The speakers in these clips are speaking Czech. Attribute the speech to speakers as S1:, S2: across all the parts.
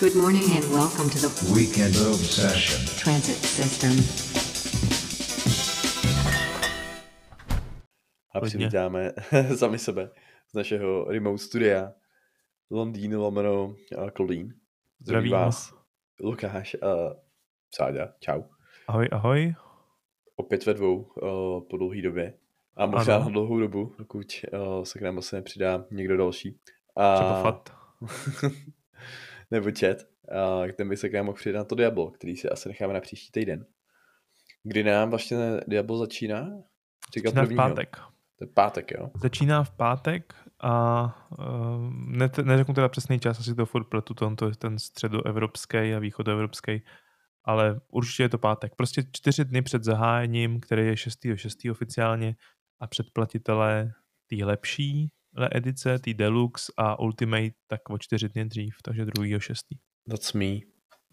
S1: Good morning and welcome to the
S2: Weekend Obsession.
S1: transit system.
S3: A přivítáme sami sebe z našeho remote studia Londýn, lomeno a Kolín. Zdraví
S4: Zdravím.
S3: vás Lukáš a Sáďa. Čau.
S4: Ahoj, ahoj.
S3: Opět ve dvou uh, po dlouhé době. A možná na dlouhou dobu, dokud uh, se k nám asi nepřidá někdo další. A...
S4: Třeba fat.
S3: nebo chat, a ten by se k nám mohl přidat na to Diablo, který si asi necháme na příští týden. Kdy nám vlastně Diablo začíná? Říkal
S4: Začíná v
S3: prvního.
S4: pátek.
S3: To je pátek, jo?
S4: Začíná v pátek a uh, ne, neřeknu teda přesný čas, asi to furt pletu, to je ten středoevropský a východoevropský, ale určitě je to pátek. Prostě čtyři dny před zahájením, který je 6.6. oficiálně a předplatitelé té lepší le edice, té deluxe a ultimate tak o čtyři dny dřív, takže 2.6.
S3: That's me.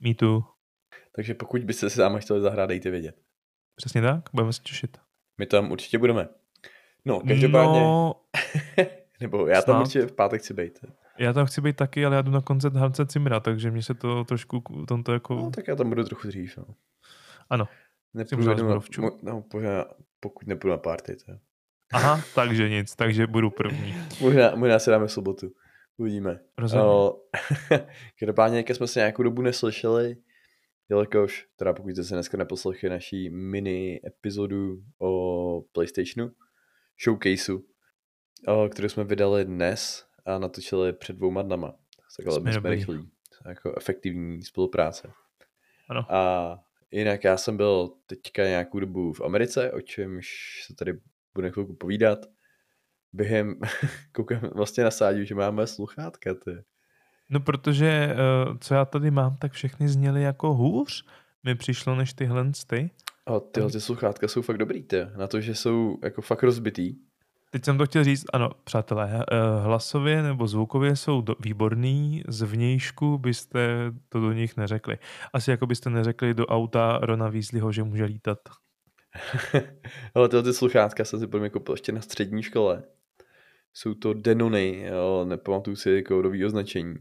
S4: Me too.
S3: Takže pokud byste si tam chtěli zahrát, dejte vědět.
S4: Přesně tak, budeme se těšit.
S3: My tam určitě budeme. No, každopádně, no,
S4: No,
S3: nebo já tam
S4: snad.
S3: určitě v pátek chci být.
S4: Já tam chci být taky, ale já jdu na koncert Hanse Cimra, takže mě se to trošku tomto jako...
S3: No, tak já tam budu trochu dřív, no.
S4: Ano.
S3: Nepůjdu na, mo- no, možná, pokud nepůjdu na party, to je.
S4: Aha, takže nic, takže budu první.
S3: Možná, možná si dáme sobotu. Uvidíme.
S4: Rozhodně.
S3: O, Každopádně, jak jsme se nějakou dobu neslyšeli, jelikož, teda pokud jste se dneska neposlechli naší mini epizodu o PlayStationu, showcaseu, o, kterou jsme vydali dnes a natočili před dvouma dnama. Takhle
S4: Jsme
S3: jsme, rychlí. Jako efektivní spolupráce.
S4: Ano.
S3: A jinak já jsem byl teďka nějakou dobu v Americe, o čemž se tady bude chvilku povídat. Během, koukám vlastně na Sáďu, že máme sluchátka, ty.
S4: No protože, eh, co já tady mám, tak všechny zněly jako hůř. Mi přišlo než tyhle ty.
S3: A tyhle ty sluchátka jsou fakt dobrý, ty. Na to, že jsou jako fakt rozbitý.
S4: Teď jsem to chtěl říct, ano, přátelé, eh, hlasově nebo zvukově jsou do, výborný, z vnějšku byste to do nich neřekli. Asi jako byste neřekli do auta Rona Weasleyho, že může lítat.
S3: Ale tyhle ty sluchátka jsem si podle mě koupil ještě na střední škole. Jsou to Denony, jo, nepamatuju si kódový označení.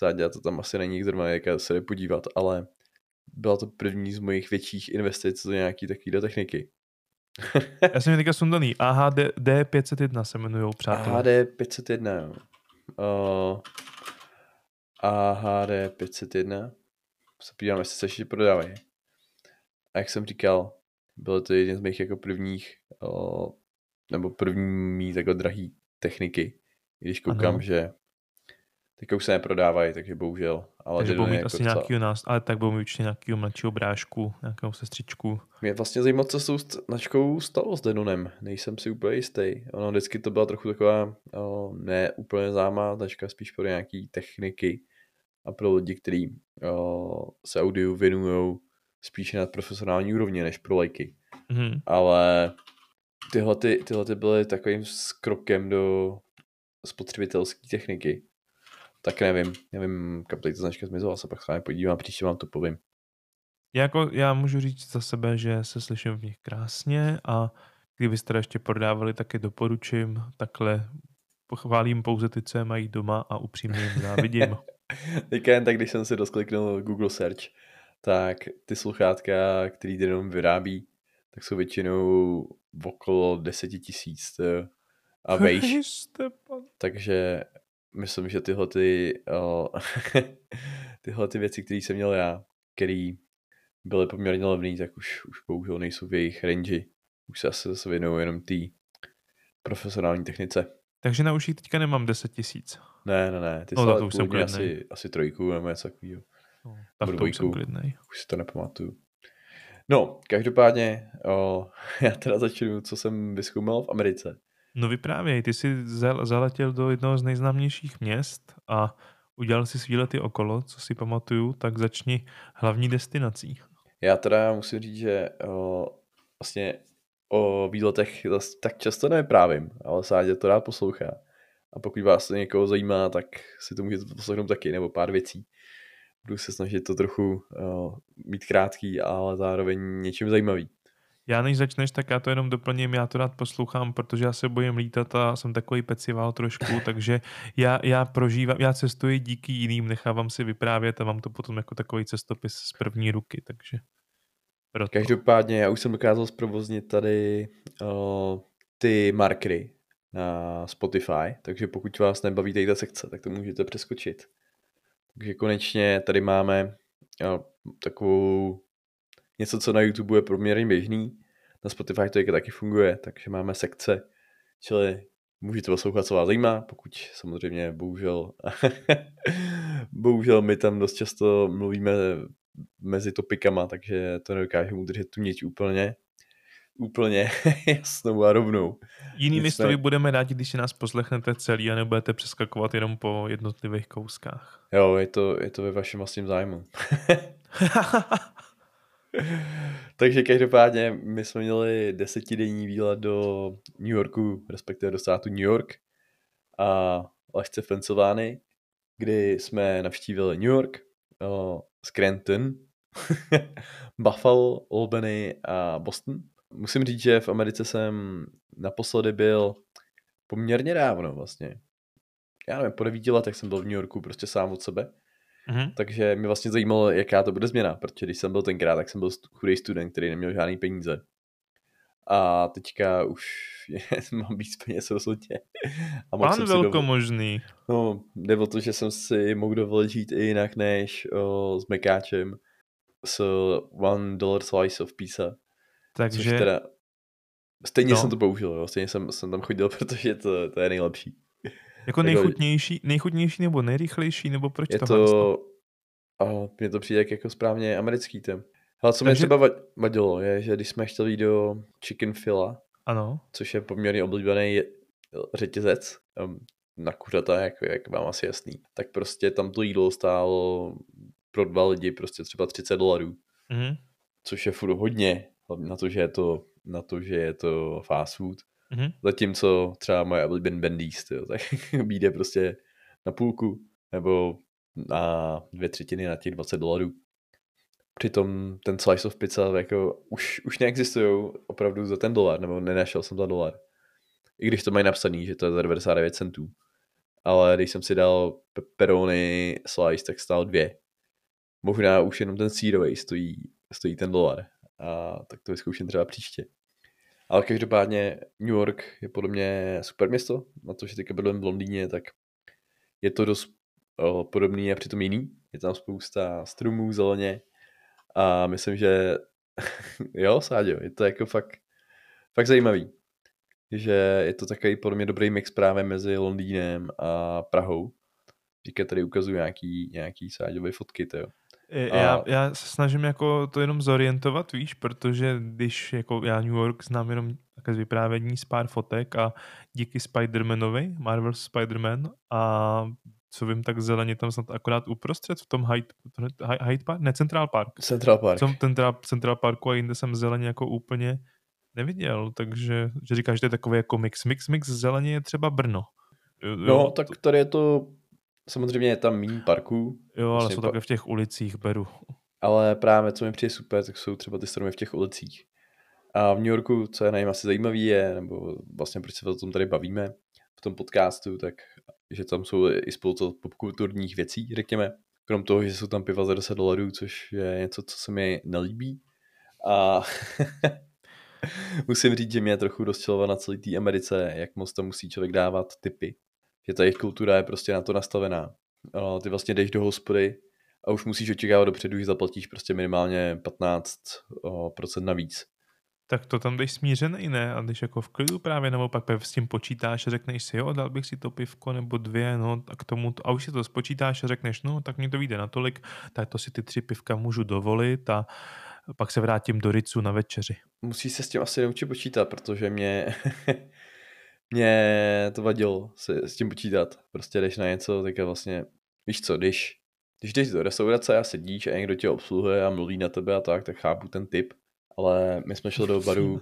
S3: Záďa to tam asi není zrovna, jak se jde podívat, ale byla to první z mojich větších investic do nějaký takovýhle techniky.
S4: Já jsem je teďka sundaný. AHD D501 se jmenují, přátelé.
S3: HD 501, jo. Uh, AHD 501. Se podívám, jestli se ještě prodávají. A jak jsem říkal, byl to jeden z mých jako prvních, uh, nebo první mý takhle drahý techniky. I když koukám,
S4: Ano.
S3: že teďka už se neprodávají, takže bohužel. Ale
S4: Takže budou mít asi
S3: docela-
S4: nějakýho nás, ale tak budou mít určitě nějakýho mladšího brášku, nějakou sestřičku.
S3: Mě vlastně zajímalo, co s tou značkou stalo s Denonem. Nejsem si úplně jistý. Ono vždycky to byla trochu taková o, ne úplně známá značka, spíš pro nějaký techniky a pro lidi, kteří o, se audiu věnují spíše na profesionální úrovni než pro lajky.
S4: Mhm.
S3: Ale tyhle, ty, tyhle ty byly takovým skrokem do spotřebitelské techniky. Tak nevím, nevím, kam tady ta značka zmizela, se pak s vámi podívám, příště vám to povím.
S4: Já, jako, já můžu říct za sebe, že se slyším v nich krásně a kdybyste ještě prodávali, taky doporučím. Takhle pochválím pouze ty, co je mají doma a upřímně jim závidím.
S3: Teďka jen tak, když jsem si doskliknul Google Search, tak ty sluchátka, který Denon vyrábí, tak jsou většinou okolo 10 tisíc a vejš. Takže myslím, že tyhle ty, o, tyhle ty věci, které jsem měl já, které byly poměrně levné, tak už, už bohužel nejsou v jejich range. Už se asi zase věnují jenom té profesionální technice.
S4: Takže na uších teďka nemám 10 tisíc.
S3: Ne, ne, ne, ty
S4: No, to už jsem
S3: asi, asi trojku nebo něco takového.
S4: No, tak
S3: Budu
S4: to už jsem klidnej.
S3: Už si to nepamatuju. No, každopádně, o, já teda začnu, co jsem vyzkoumal v Americe.
S4: No vyprávěj, ty jsi zel- zaletěl do jednoho z nejznámějších měst a udělal si výlety okolo, co si pamatuju, tak začni hlavní destinací.
S3: Já teda musím říct, že o, vlastně o výletech tak často nevyprávím, ale Sádě to rád poslouchá. A pokud vás to někoho zajímá, tak si to můžete poslechnout taky, nebo pár věcí. Budu se snažit to trochu o, mít krátký, ale zároveň něčím zajímavý.
S4: Já než začneš, tak já to jenom doplním, já to rád poslouchám, protože já se bojím lítat a jsem takový pecival trošku, takže já, já prožívám, já cestuji díky jiným, nechávám si vyprávět a mám to potom jako takový cestopis z první ruky, takže proto.
S3: Každopádně já už jsem dokázal zprovoznit tady uh, ty markery na Spotify, takže pokud vás nebaví tady ta sekce, tak to můžete přeskočit. Takže konečně tady máme uh, takovou něco, co na YouTube je poměrně běžný. Na Spotify to taky funguje, takže máme sekce, čili můžete poslouchat, co vás zajímá, pokud samozřejmě bohužel bohužel my tam dost často mluvíme mezi topikama, takže to nedokážeme udržet tu niť úplně úplně jasnou a rovnou.
S4: Jinými Nic slovy budeme rádi, když si nás poslechnete celý a nebudete přeskakovat jenom po jednotlivých kouskách.
S3: Jo, je to, je to ve vašem vlastním zájmu. Takže každopádně my jsme měli desetidenní výlet do New Yorku, respektive do státu New York a lehce v Pensylvánii, kdy jsme navštívili New York, Scranton, Buffalo, Albany a Boston. Musím říct, že v Americe jsem naposledy byl poměrně dávno vlastně. Já nevím, po devíti letech jsem byl v New Yorku prostě sám od sebe. Mm-hmm. Takže mě vlastně zajímalo, jaká to bude změna, protože když jsem byl tenkrát, tak jsem byl chudý student, který neměl žádný peníze. A teďka už je, mám víc peněz rozhodně.
S4: A Pán velko dovol... možný.
S3: No, jde o to, že jsem si mohl dovolit žít i jinak než o, s mekáčem s one dollar slice of pizza. Takže... teda, stejně no. jsem to použil, jo. stejně jsem, jsem tam chodil, protože to, to je nejlepší.
S4: Jako nejchutnější, nejchutnější nebo nejrychlejší, nebo proč
S3: je to... A mně to přijde jako správně americký ten. Ale co Takže... mě třeba vadilo, je, že když jsme chtěli jít do Chicken Fila,
S4: ano.
S3: což je poměrně oblíbený řetězec na kuřata, jak, jak vám asi jasný, tak prostě tam to jídlo stálo pro dva lidi prostě třeba 30 dolarů. Mm-hmm. Což je furt hodně, na to, že je to, na to, že je to fast food. Mm-hmm. Zatímco třeba moje oblíbený Bendy's, tyjo, tak býde prostě na půlku nebo na dvě třetiny na těch 20 dolarů. Přitom ten slice of pizza jako už, už neexistují opravdu za ten dolar, nebo nenašel jsem za dolar. I když to mají napsaný, že to je za 99 centů. Ale když jsem si dal pepperoni slice, tak stál dvě. Možná už jenom ten sírový stojí, stojí ten dolar. A tak to vyzkouším třeba příště. Ale každopádně New York je podle mě super město. Na to, že teďka bydlím v Londýně, tak je to dost podobný a přitom jiný. Je tam spousta stromů, zeleně a myslím, že jo, Sáďo, je to jako fakt, fakt zajímavý. Že je to takový podle mě dobrý mix právě mezi Londýnem a Prahou. Teďka tady ukazuju nějaký, nějaký Sáďové fotky, to jo.
S4: Já, já se snažím jako to jenom zorientovat, víš, protože když jako já New York znám jenom také z vyprávění z pár fotek a díky Spider-Manovi, Marvel Spider-Man a co vím, tak zeleně tam snad akorát uprostřed v tom Hyde, Hyde Park, ne Central Park.
S3: Central Park.
S4: Jsem Central, Central Parku a jinde jsem zeleně jako úplně neviděl, takže že říkáš, že to je takový jako mix. Mix, mix zeleně je třeba Brno.
S3: Jo, no, tak tady je to Samozřejmě je tam méně parků.
S4: Jo, ale vlastně jsou také v těch ulicích, beru.
S3: Ale právě, co mi přijde super, tak jsou třeba ty stromy v těch ulicích. A v New Yorku, co je najím asi zajímavý je, nebo vlastně proč se o tom tady bavíme v tom podcastu, tak že tam jsou i spousta popkulturních věcí, řekněme. Krom toho, že jsou tam piva za 10 dolarů, což je něco, co se mi nelíbí. A musím říct, že mě trochu rozčilová na celé té Americe, jak moc tam musí člověk dávat typy že ta jejich kultura je prostě na to nastavená. Ty vlastně jdeš do hospody a už musíš očekávat dopředu, že zaplatíš prostě minimálně 15% navíc.
S4: Tak to tam jdeš smířený, ne? A když jako v klidu právě, nebo pak s tím počítáš a řekneš si, jo, dal bych si to pivko nebo dvě, no, a k tomu, a už si to spočítáš a řekneš, no, tak mi to vyjde natolik, tak to si ty tři pivka můžu dovolit a pak se vrátím do Ricu na večeři.
S3: Musí se s tím asi naučit počítat, protože mě mě to vadilo si s tím počítat. Prostě jdeš na něco, tak je vlastně, víš co, když, když jdeš do restaurace a sedíš a někdo tě obsluhuje a mluví na tebe a tak, tak chápu ten typ. Ale my jsme šli do baru...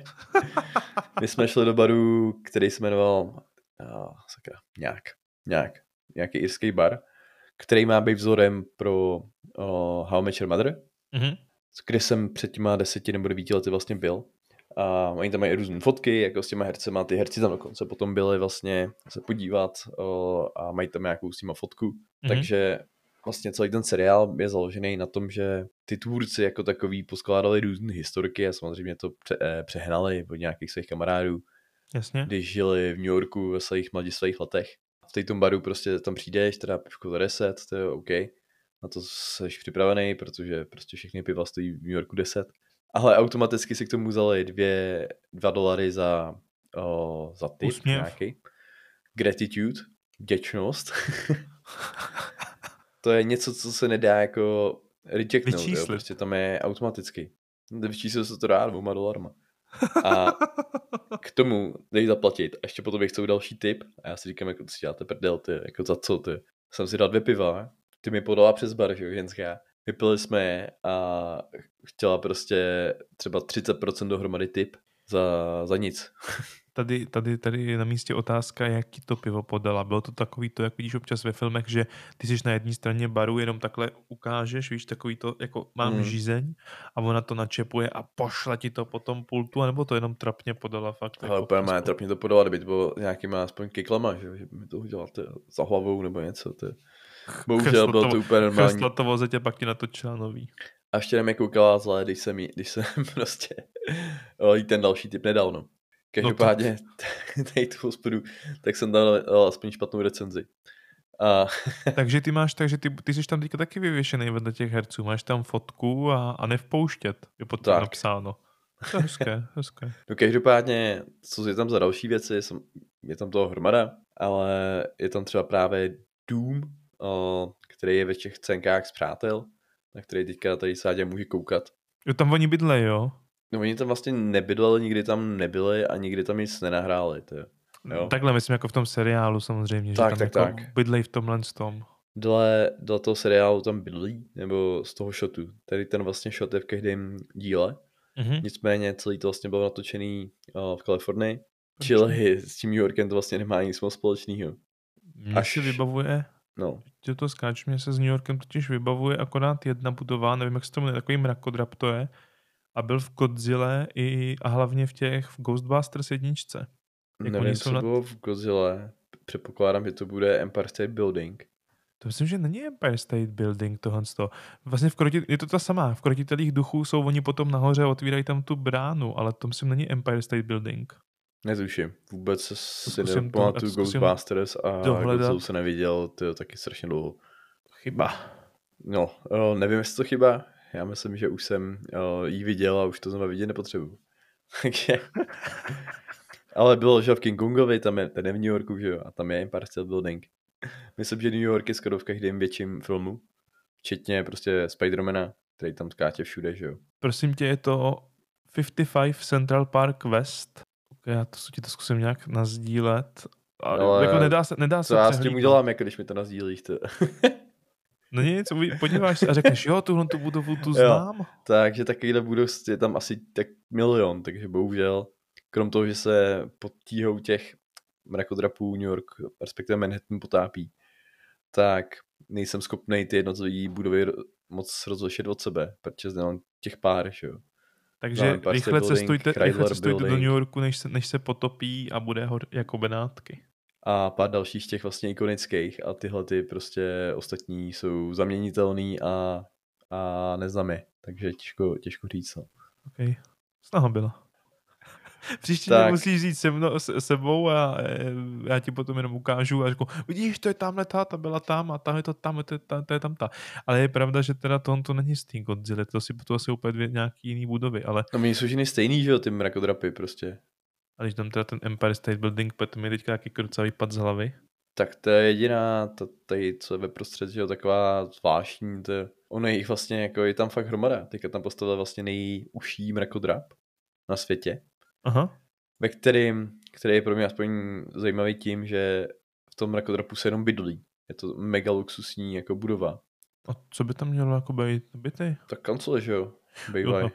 S3: my jsme šli do baru, který se jmenoval oh, sakra, nějak, nějak, nějaký irský bar, který má být vzorem pro oh, How I Met Your Mother. Mm-hmm. kde jsem před těma deseti nebo devíti lety vlastně byl. A oni tam mají různé fotky, jako s těma hercema, ty herci tam dokonce potom byli vlastně se podívat o, a mají tam nějakou s těma fotku.
S4: Mhm.
S3: Mm-hmm. Takže vlastně celý ten seriál je založený na tom, že ty tvůrci jako takový poskládali různé historky a samozřejmě to pře- eh, přehnali od nějakých svých kamarádů,
S4: Jasně.
S3: když žili v New Yorku ve svých mladistvých letech. V té tom baru prostě tam přijdeš, teda pivko za 10, to je OK. Na to jsi připravený, protože prostě všechny piva stojí v New Yorku 10. Ale automaticky si k tomu vzali dvě, dva dolary za, o, za tip
S4: Úsměv.
S3: nějaký. Gratitude, vděčnost. to je něco, co se nedá jako rejectnout, jo? Prostě tam je automaticky. Vyčíslil se to dá dvouma dolarma. A k tomu dej zaplatit. A ještě potom bych chcel další tip. A já si říkám, jako co si děláte prdel, ty, jako za co, ty. Jsem si dal dvě piva, ty mi podala přes bar, že jo, ženská. Vypili jsme je a chtěla prostě třeba 30% dohromady tip za, za nic.
S4: Tady, tady, tady je na místě otázka, jaký to pivo podala. Bylo to takový to, jak vidíš občas ve filmech, že ty jsi na jedné straně baru, jenom takhle ukážeš, víš, takový to, jako mám
S3: Mm.
S4: mm. žízeň a ona to načepuje a pošle ti to po tom pultu, anebo to jenom trapně podala fakt.
S3: Ale
S4: jako
S3: úplně má trapně to podávat, kdyby to bylo nějakýma aspoň kiklama, že, že by mi to udělal za hlavou nebo něco. Ty. Bohužel bylo to úplně normální.
S4: Chrstla to vozetě, pak ti natočila nový.
S3: A ještě na mě koukala zle, když jsem, jí, když jsem prostě jí ten další typ nedal, no. Každopádně, tady tu hospodu, tak jsem dal o, aspoň špatnou recenzi. A
S4: takže ty máš, takže ty, ty jsi tam teďka taky vyvěšený vedle těch herců. Máš tam fotku a, a nevpouštět, je pod tím napsáno. To je hezké, hezké.
S3: no každopádně, co je tam za další věci, je tam toho hromada, ale je tam třeba právě Doom, který je ve všech cenkách z přátel, na který teďka tady Sádě může koukat.
S4: Jo, tam oni bydlej, jo?
S3: No oni tam vlastně nebydleli, nikdy tam nebyli a nikdy tam nic nenahráli. To. Jo.
S4: Takhle myslím jako v tom seriálu samozřejmě,
S3: Tak,
S4: že
S3: tak,
S4: tam jako
S3: tak.
S4: bydlej v tomhle tom.
S3: Dle, dle toho seriálu tam bydlí, nebo z toho shotu. Tady ten vlastně shot je v každém díle.
S4: Mhm.
S3: Nicméně celý to vlastně bylo natočený uh, v Kalifornii. Čili s tím New Yorkem to vlastně nemá nic moc společného. Až-
S4: vybavuje,
S3: No,
S4: že to skáč, mě se s New Yorkem totiž vybavuje akorát jedna budova, nevím, jak se to jmenuje, takový mrakodrap to je, a byl v Godzilla i, a hlavně v těch v Ghostbusters jedničce. Jak
S3: nevím, co
S4: na-
S3: bylo v Godzilla. Předpokládám, že to bude Empire State Building.
S4: To myslím, že není Empire State Building tohle. Vlastně v kroti, je to ta samá. V krotitelých duchů jsou oni potom nahoře a otvírají tam tu bránu, ale to myslím není Empire State Building.
S3: Netuším. Vůbec se si nepamatuju Ghostbusters a
S4: dohledat.
S3: Godzilla se neviděl, to je taky strašně dlouho.
S4: Chyba.
S3: No, o, nevím, jestli to chyba. Já myslím, že už jsem o, jí viděl a už to znova vidět nepotřebuju. Takže... Ale bylo, že v King Kongovi, tam je, ten je v New Yorku, že jo, a tam je Empire State Building. Myslím, že New York je skoro v každém větším filmu, včetně prostě Spidermana, který tam skáče všude, že jo.
S4: Prosím tě, je to 55 Central Park West. Já to, ti to zkusím nějak nazdílet. Ale,
S3: Ale
S4: jako nedá se, nedá
S3: Co
S4: se
S3: já s tím udělám, jako když mi to nazdílíš, to.
S4: No nic, podíváš se a řekneš, jo, tuhle tu budovu tu
S3: Jo.
S4: znám.
S3: Takže takovýhle budou, je tam asi tak milion, takže bohužel, krom toho, že se pod tíhou těch mrakodrapů New York, respektive Manhattan potápí, tak nejsem schopný ty jednotlivé budovy moc rozlišit od sebe, protože znám těch pár, že jo.
S4: Takže
S3: No,
S4: rychle
S3: Building,
S4: cestujte, rychle cestujte do
S3: Building.
S4: New Yorku, než se, než se potopí a bude hor jako Benátky.
S3: A pár dalších těch vlastně ikonických a tyhle ty prostě ostatní jsou zaměnitelný a, a neznámy, takže těžko, těžko říct. No.
S4: Okay. Snaha byla. Příště
S3: Tak.
S4: mě musíš říct se mnou, se, sebou a e, já ti potom jenom ukážu a řeknu, vidíš, to je tamhle ta, ta byla tam a tam je to tam, to je, ta, to je tam ta. Ale je pravda, že teda to, to není z té Godzilla, to si to asi úplně dvě nějaký jiný budovy, ale
S3: No my jsou všichni stejný, že jo, ty mrakodrapy prostě.
S4: a když tam teda ten Empire State Building, potom mi teďka taky krucavý pad z hlavy.
S3: Tak to je jediná, to, tady, co je ve prostředí, že jo, taková zvláštní, to je, ono je jich vlastně, jako je tam fakt hromada. Teďka tam postavil vlastně nejužší mrakodrap na světě,
S4: Aha,
S3: ve kterým, který je pro mě aspoň zajímavý tím, že v tom mrakodrapu se jenom bydlí. Je to mega luxusní jako budova.
S4: a co by tam mělo jako být byty?
S3: Tak kancele, že jo, bývají.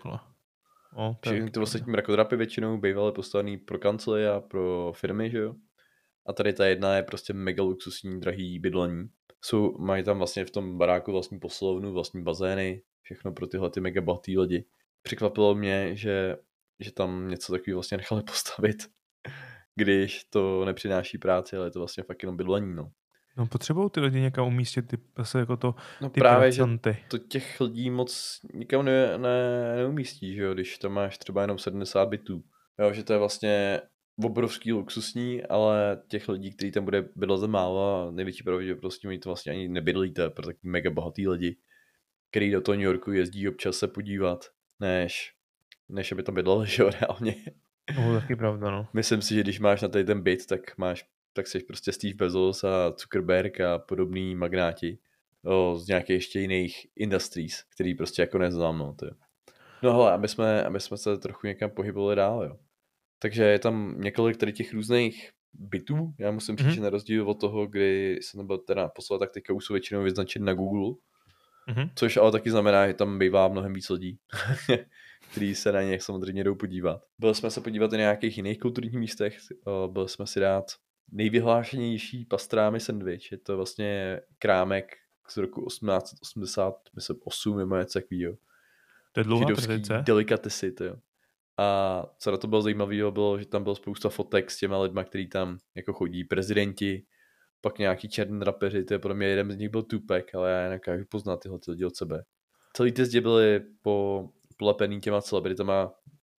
S4: O,
S3: Všechny ty ostatní mrakodrapy většinou bývaly postavený pro kancely a pro firmy, že jo. A tady ta jedna je prostě mega luxusní, drahý bydlení. Jsou, mají tam vlastně v tom baráku vlastní poslovnu, vlastní bazény, všechno pro tyhle ty mega bohatý lidi. Překvapilo mě, že, že tam něco takového vlastně nechali postavit, když to nepřináší práci, ale je to vlastně fakt jenom bydlení, no.
S4: No potřebují ty lidi někam umístit, ty, zase jako to,
S3: No
S4: ty
S3: právě, že
S4: pracanty.
S3: to těch lidí moc nikam ne, ne, neumístí, že jo, když tam máš třeba jenom 70 bytů. Jo, že to je vlastně obrovský luxusní, ale těch lidí, kteří tam bude bydlet za málo a největší pravděpodobností oni to vlastně ani nebydlíte pro taky mega bohatý lidi, který do toho New Yorku jezdí občas se podívat, než, než aby tam bydleli, že jo, reálně.
S4: No, taky pravda, no.
S3: Myslím si, že když máš na tady ten byt, tak máš, tak jsi prostě Steve Bezos a Zuckerberg a podobný magnáti o, z nějakých ještě jiných industries, který prostě jako neznám, no, to. No hele, aby jsme, aby jsme se trochu někam pohybovali dál, jo. Takže je tam několik tady těch různých bytů, já musím říct,
S4: Mhm.
S3: že na rozdíl od toho, kdy jsem nebyl teda poslal, tak teďka už jsou většinou vyznačeny na Google,
S4: Mhm.
S3: Což ale taky znamená, že tam bývá mnohem víc lidí, kteří se na ně samozřejmě jdou podívat. Byli jsme se podívat i na nějakých jiných kulturních místech, o, byli jsme si dát nejvyhlášenější pastrámy sandwich, je to vlastně krámek z roku 1880, myslím 8 nebo něco takového.
S4: To je dlouhá tradice.
S3: delikatesy, to jo. A co na to bylo zajímavé, bylo, že tam bylo spousta fotek s těma lidma, který tam jako chodí, prezidenti, pak nějaký černý rapeři, to je podle mě jeden z nich byl Tupac, ale já nedokážu poznat tyhle ty lidi od sebe. Celý ty zdi byly po, polepený těma celebritama,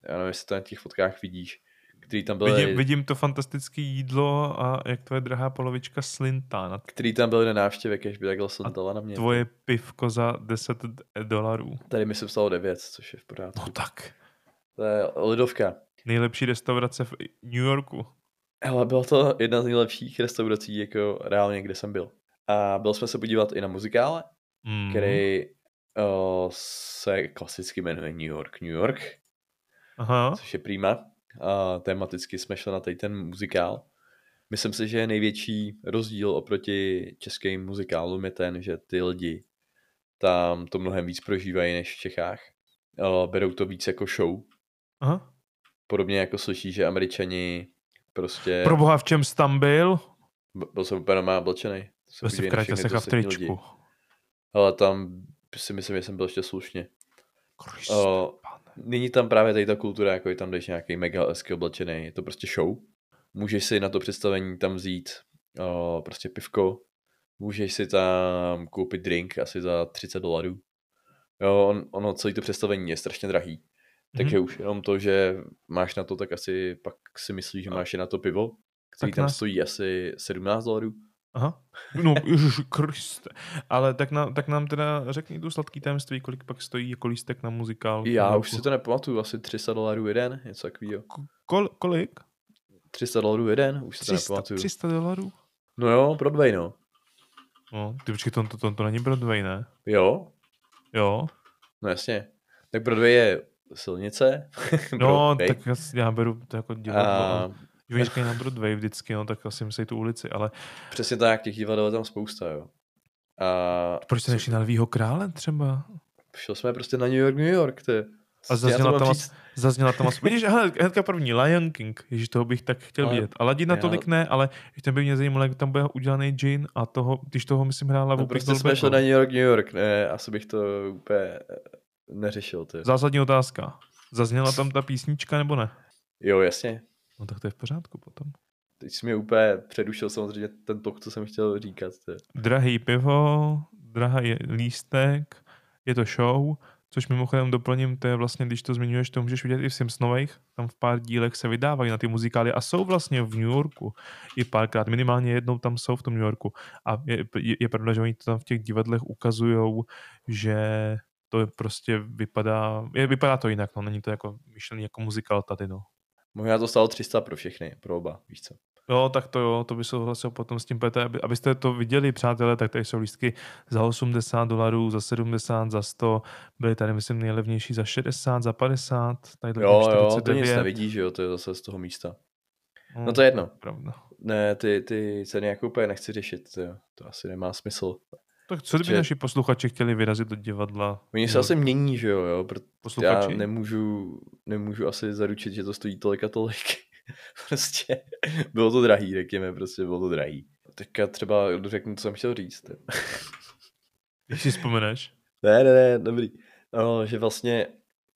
S3: já nevím, jestli to na těch fotkách vidíš, který tam byli,
S4: Vidím, vidím to fantastické jídlo a jak tvoje drahá polovička slintá
S3: který tam byli na návštěvě, kež by takhle slintala na mě.
S4: tvoje pivko za 10 dolarů.
S3: Tady mi se psalo 9, což je v pořádku.
S4: No tak.
S3: To je lidovka.
S4: Nejlepší restaurace v New Yorku.
S3: Ale byla to jedna z nejlepších restaurací, jako reálně, kde jsem byl. A byl jsme se podívat i na muzikále,
S4: Mm.
S3: který se klasicky jmenuje New York, New York,
S4: Aha.
S3: což je prýma. A tematicky jsme šli na tady ten muzikál. Myslím si, že největší rozdíl oproti českým muzikálům je ten, že ty lidi tam to mnohem víc prožívají než v Čechách. Uh, berou to víc jako show.
S4: Aha.
S3: Podobně jako slyší, že američani prostě...
S4: Pro boha, v čem jsi tam byl?
S3: Byl jsem úplně normálně oblečený.
S4: Byl jsi v a v tričku.
S3: Ale tam si myslím, že jsem byl ještě slušně.
S4: Kriste,
S3: O. Není tam právě tady ta kultura, jako je tam jdeš nějaký mega hezky oblečený. Je to prostě show. Můžeš si na to představení tam vzít o, prostě pivko. Můžeš si tam koupit drink asi za 30 dolarů. Jo, on, ono celé to představení je strašně drahý. Takže už jenom to, že máš na to, tak asi pak si myslíš, že máš i na to pivo, který tam stojí asi 17 dolarů.
S4: Aha. No, ježiši, Kriste. Ale tak, na, tak nám teda řekni tu sladký tajemství, kolik pak stojí jako lístek na muzikál.
S3: Já
S4: New
S3: už si to nepamatuju, asi 300 dolarů jeden, něco takového.
S4: Kol, kolik?
S3: 300 dolarů jeden, už si to
S4: 300,
S3: nepamatuju.
S4: 300 dolarů?
S3: No jo, Broadway no.
S4: No, ty počkej, to, to, to, to není Broadway, ne?
S3: Jo,
S4: Jo.
S3: no jasně. Tak Broadway je silnice.
S4: No,
S3: Broadway.
S4: tak já, já beru to jako divadlo.
S3: A
S4: A... Když říkají na Broadway vždycky, no, tak asi myslí tu ulici, ale
S3: přesně tak, těch divadel je tam spousta, jo. A
S4: proč jste nešli na Lvýho krále třeba?
S3: šel jsme prostě na New York, New York, ty.
S4: A zazněla tam, as, zazněla tam as... Vidíš, hele, hnedka první, Lion King, ježiš, toho bych tak chtěl
S3: Ale
S4: vidět. A Ladina
S3: já-
S4: tolik ne, ale když ten by mě zajímalo, jak tam bude udělaný Jane a toho, když toho, myslím, hrála
S3: No, prostě jsme šli na New York, New York, ne, asi bych to úplně eh, neřešil, ty.
S4: Zásadní otázka. Zazněla tam ta písnička nebo ne?
S3: Jo, jasně.
S4: No tak to je v pořádku potom.
S3: Teď jsi mě úplně předušil samozřejmě ten tok, co jsem chtěl říkat. Ty.
S4: Drahý pivo, drahý lístek, je to show, což mimochodem doplním, to je vlastně, když to zmiňuješ, to můžeš vidět i v Simpsonových, tam v pár dílech se vydávají na ty muzikály a jsou vlastně v New Yorku i párkrát, minimálně jednou tam jsou v tom New Yorku a je, je, je pravda, že oni to tam v těch divadlech ukazujou, že to prostě vypadá, je, vypadá to jinak, no, není to jako myšlený jako muzikál tady, no.
S3: Možná to stalo 300 pro všechny, pro oba, víš co.
S4: Jo, tak to jo, to by souhlasil potom s tím PT, aby, abyste to viděli, přátelé, tak tady jsou lístky za 80 dolarů, za 70, za 100, byly tady, myslím, nejlevnější za 60, za 50, tady
S3: Jo, jo, to
S4: 49.
S3: nic nevidíš, že jo, to je zase z toho místa.
S4: No,
S3: No to je jedno.
S4: Pravda.
S3: Ne, ty, ty ceny jako úplně nechci řešit, to, to asi nemá smysl.
S4: Tak co kdyby
S3: Že-
S4: naši posluchači chtěli vyrazit do divadla?
S3: Oni se asi mění, že jo, jo, protože já
S4: posluchači?
S3: nemůžu, nemůžu asi zaručit, že to stojí tolik a tolik. prostě bylo to drahý, řekněme, prostě bylo to drahý. Teďka třeba řeknu, co jsem chtěl říct.
S4: Když si vzpomeneš.
S3: Ne, ne, ne, dobrý. No, že vlastně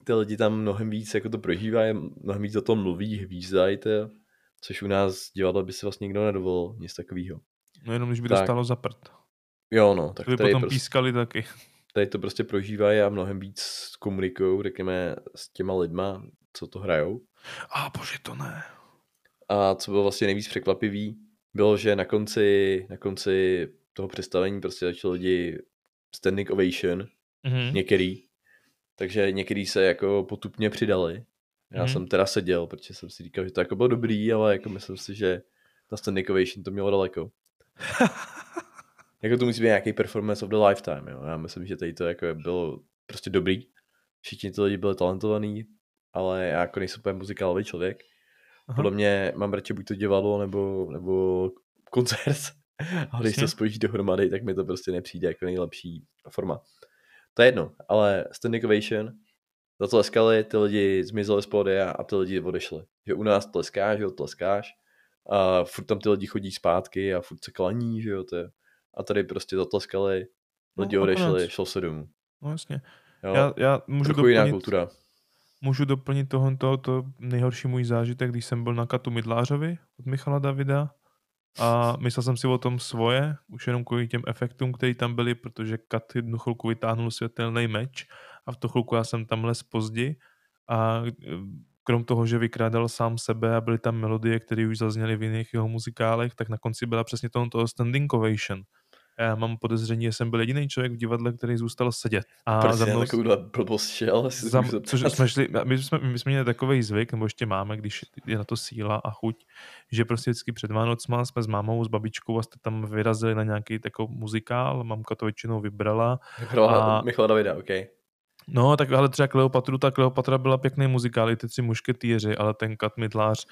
S3: ty lidi tam mnohem víc jako to prožívají, mnohem víc o tom mluví, hvízdají, to, což u nás divadlo by si vlastně nikdo nedovolil, nic takového.
S4: No jenom když by to
S3: Tak.
S4: stálo za prd.
S3: Jo, no, tak
S4: by
S3: tady,
S4: potom
S3: prostě,
S4: pískali taky.
S3: tady to prostě prožívají a mnohem víc komunikují, řekněme, s těma lidma, co to hrajou.
S4: A bože, to ne.
S3: A co bylo vlastně nejvíc překvapivý, bylo, že na konci, na konci toho představení prostě začali lidi standing ovation,
S4: Mhm.
S3: některý, takže některý se jako potupně přidali. Já
S4: Mhm.
S3: jsem teda seděl, protože jsem si říkal, že to jako bylo dobrý, ale jako myslím si, že na standing ovation to mělo daleko. jako to musí být nějaký performance of the lifetime, jo. Já myslím, že tady to jako bylo prostě dobrý. Všichni ty lidi byli talentovaní, ale já jako nejsem úplně muzikálový člověk.
S4: Aha.
S3: Podle mě mám radši buď to divadlo nebo, nebo koncert. A když to spojíš dohromady, tak mi to prostě nepřijde jako nejlepší forma. To je jedno, ale standing ovation, zatleskali, ty lidi zmizeli z pódia a ty lidi odešli. Že u nás tleskáš, že jo, tleskáš a furt tam ty lidi chodí zpátky a furt se klaní, že jo, to je. A tady prostě zatleskali, lidi
S4: No,
S3: odešli, šlo se domů.
S4: No jasně.
S3: Jo,
S4: Já, já můžu
S3: trochu jiná
S4: doplnit,
S3: kultura.
S4: můžu doplnit tohle, to nejhorší můj zážitek, když jsem byl na Katu Midlářovi od Michala Davida a myslel jsem si o tom svoje, už jenom kvůli těm efektům, které tam byly, protože Kat jednu chvilku vytáhnul světelný meč a v tu chvilku já jsem tam les pozdě a eh, krom toho, že vykrádal sám sebe a byly tam melodie, které už zazněly v jiných jeho muzikálech, tak na konci byla přesně toho standing ovation. Já mám podezření, že jsem byl jediný člověk v divadle, který zůstal sedět. A
S3: Proč
S4: za mnou,
S3: takovouhle blbost šel?
S4: za, což jsme šli, my jsme, my jsme měli takový zvyk, nebo ještě máme, když je na to síla a chuť, že prostě vždycky před Vánocma jsme s mámou, s babičkou a jste tam vyrazili na nějaký takový muzikál, mamka to většinou vybrala.
S3: Michala,
S4: a-
S3: Michala Davida, OK.
S4: No, tak ale třeba Kleopatru, tak Kleopatra byla pěkný muzikál, i ty tři mušketýři, ale ten Kat Midlář,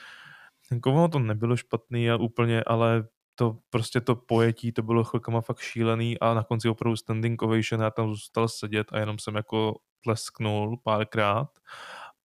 S4: jako ono to nebylo špatný a úplně, ale to prostě to pojetí, to bylo chvilkama fakt šílený a na konci opravdu standing ovation, já tam zůstal sedět a jenom jsem jako tlesknul párkrát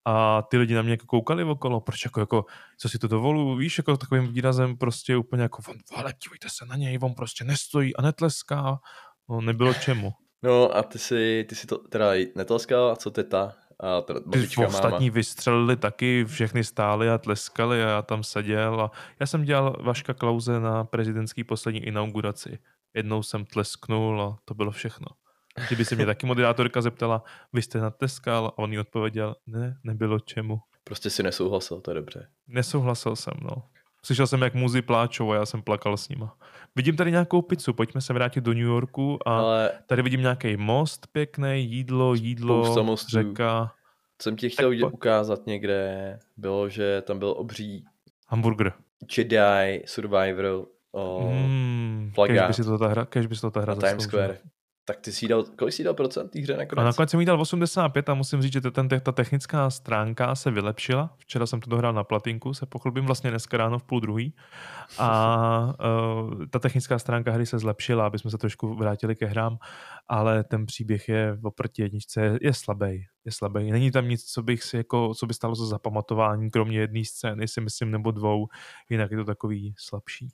S4: a ty lidi na mě jako koukali okolo, proč jako, jako co si to dovolu, víš, jako takovým výrazem prostě úplně jako, on, ale dívejte se na něj, on prostě nestojí a netleská, no nebylo čemu.
S3: No a ty si, ty si to teda netleskal, a co teta? A teda babička, máma.
S4: ostatní vystřelili taky, všechny stáli a tleskali a já tam seděl a já jsem dělal Vaška Klauze na prezidentský poslední inauguraci. Jednou jsem tlesknul a to bylo všechno. Kdyby se mě taky moderátorka zeptala, vy jste natleskal a on jí odpověděl, ne, nebylo čemu.
S3: Prostě si nesouhlasil, to je dobře.
S4: Nesouhlasil jsem, no. Slyšel jsem, jak muzy pláčou a já jsem plakal s nima. Vidím tady nějakou pizzu, pojďme se vrátit do New Yorku a
S3: Ale
S4: tady vidím nějaký most pěkný, jídlo, jídlo, řeka,
S3: co jsem ti chtěl
S4: Tak
S3: ukázat někde, bylo, že tam byl obří
S4: hamburger.
S3: Jedi Survivor o,
S4: Mm,
S3: plagát.
S4: kež by si to ta hra, kež by si to ta hra
S3: Times. Square. Tak ty jsi dal, kolik jsi dal procent té hře nakonec?
S4: A nakonec jsem jí dal 85 a musím říct, že ten, ta technická stránka se vylepšila. Včera jsem to dohrál na platinku, se pochlubím vlastně dneska ráno v půl druhý. A uh, ta technická stránka hry se zlepšila, aby jsme se trošku vrátili ke hrám, ale ten příběh je oproti jedničce je, je slabý. Je slabý. Není tam nic, co bych si jako, co by stalo za zapamatování, kromě jedné scény, si myslím, nebo dvou, jinak je to takový slabší.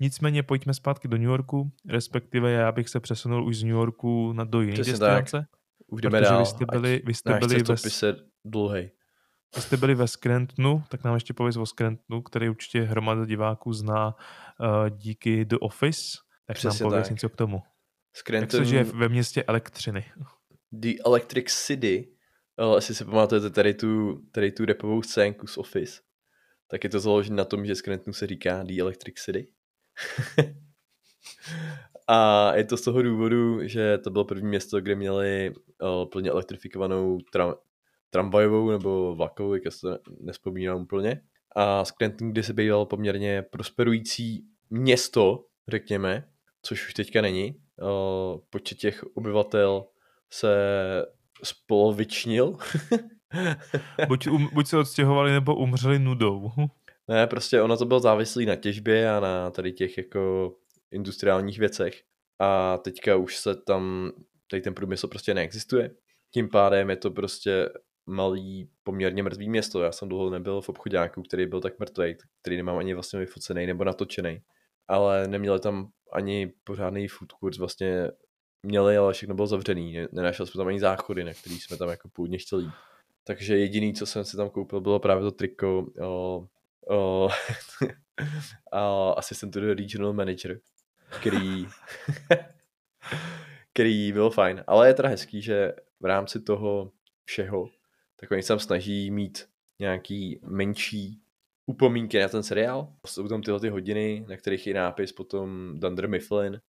S4: Nicméně pojďme zpátky do New Yorku, respektive já bych se přesunul už z New Yorku na do jiné destinace.
S3: Už jdeme
S4: Protože
S3: dál.
S4: vy jste byli, vy jste byli, ve,
S3: dlouhej.
S4: vy jste byli ve Scrantonu, tak nám ještě pověz o Scrantonu, který určitě hromada diváků zná uh, díky The Office. Tak
S3: Přesně
S4: nám pověz
S3: tak.
S4: něco k tomu. Jak
S3: Scranton,
S4: se žije ve městě elektřiny.
S3: The Electric City, o, jestli si pamatujete tady tu, tady tu repovou scénku z Office, tak je to založené na tom, že Scrantonu se říká The Electric City. A je to z toho důvodu, že to bylo první město, kde měli o, plně elektrifikovanou tram, tramvajovou nebo vlakovou, jak se nespomínám úplně. A Scranton, kde se býval poměrně prosperující město, řekněme, což už teďka není. O, počet těch obyvatel se spolovičnil.
S4: Buď, um, buď se odstěhovali, nebo umřeli nudou.
S3: Ne, prostě ono to bylo závislý na těžbě a na tady těch jako industriálních věcech. A teďka už se tam, tady ten průmysl prostě neexistuje. Tím pádem je to prostě malý, poměrně mrtvý město. Já jsem dlouho nebyl v obchodáku, který byl tak mrtvý, který nemám ani vlastně vyfocený nebo natočený. Ale neměli tam ani pořádný food court, vlastně měli, ale všechno bylo zavřený. Ne- Nenašel jsme tam ani záchody, na který jsme tam jako původně chtěli. Takže jediný, co jsem si tam koupil, bylo právě to triko o, a asistentu regional manager, který, který byl fajn. Ale je teda hezký, že v rámci toho všeho, tak oni se tam snaží mít nějaký menší upomínky na ten seriál. Jsou tam tyhle ty hodiny, na kterých je nápis potom Dunder Mifflin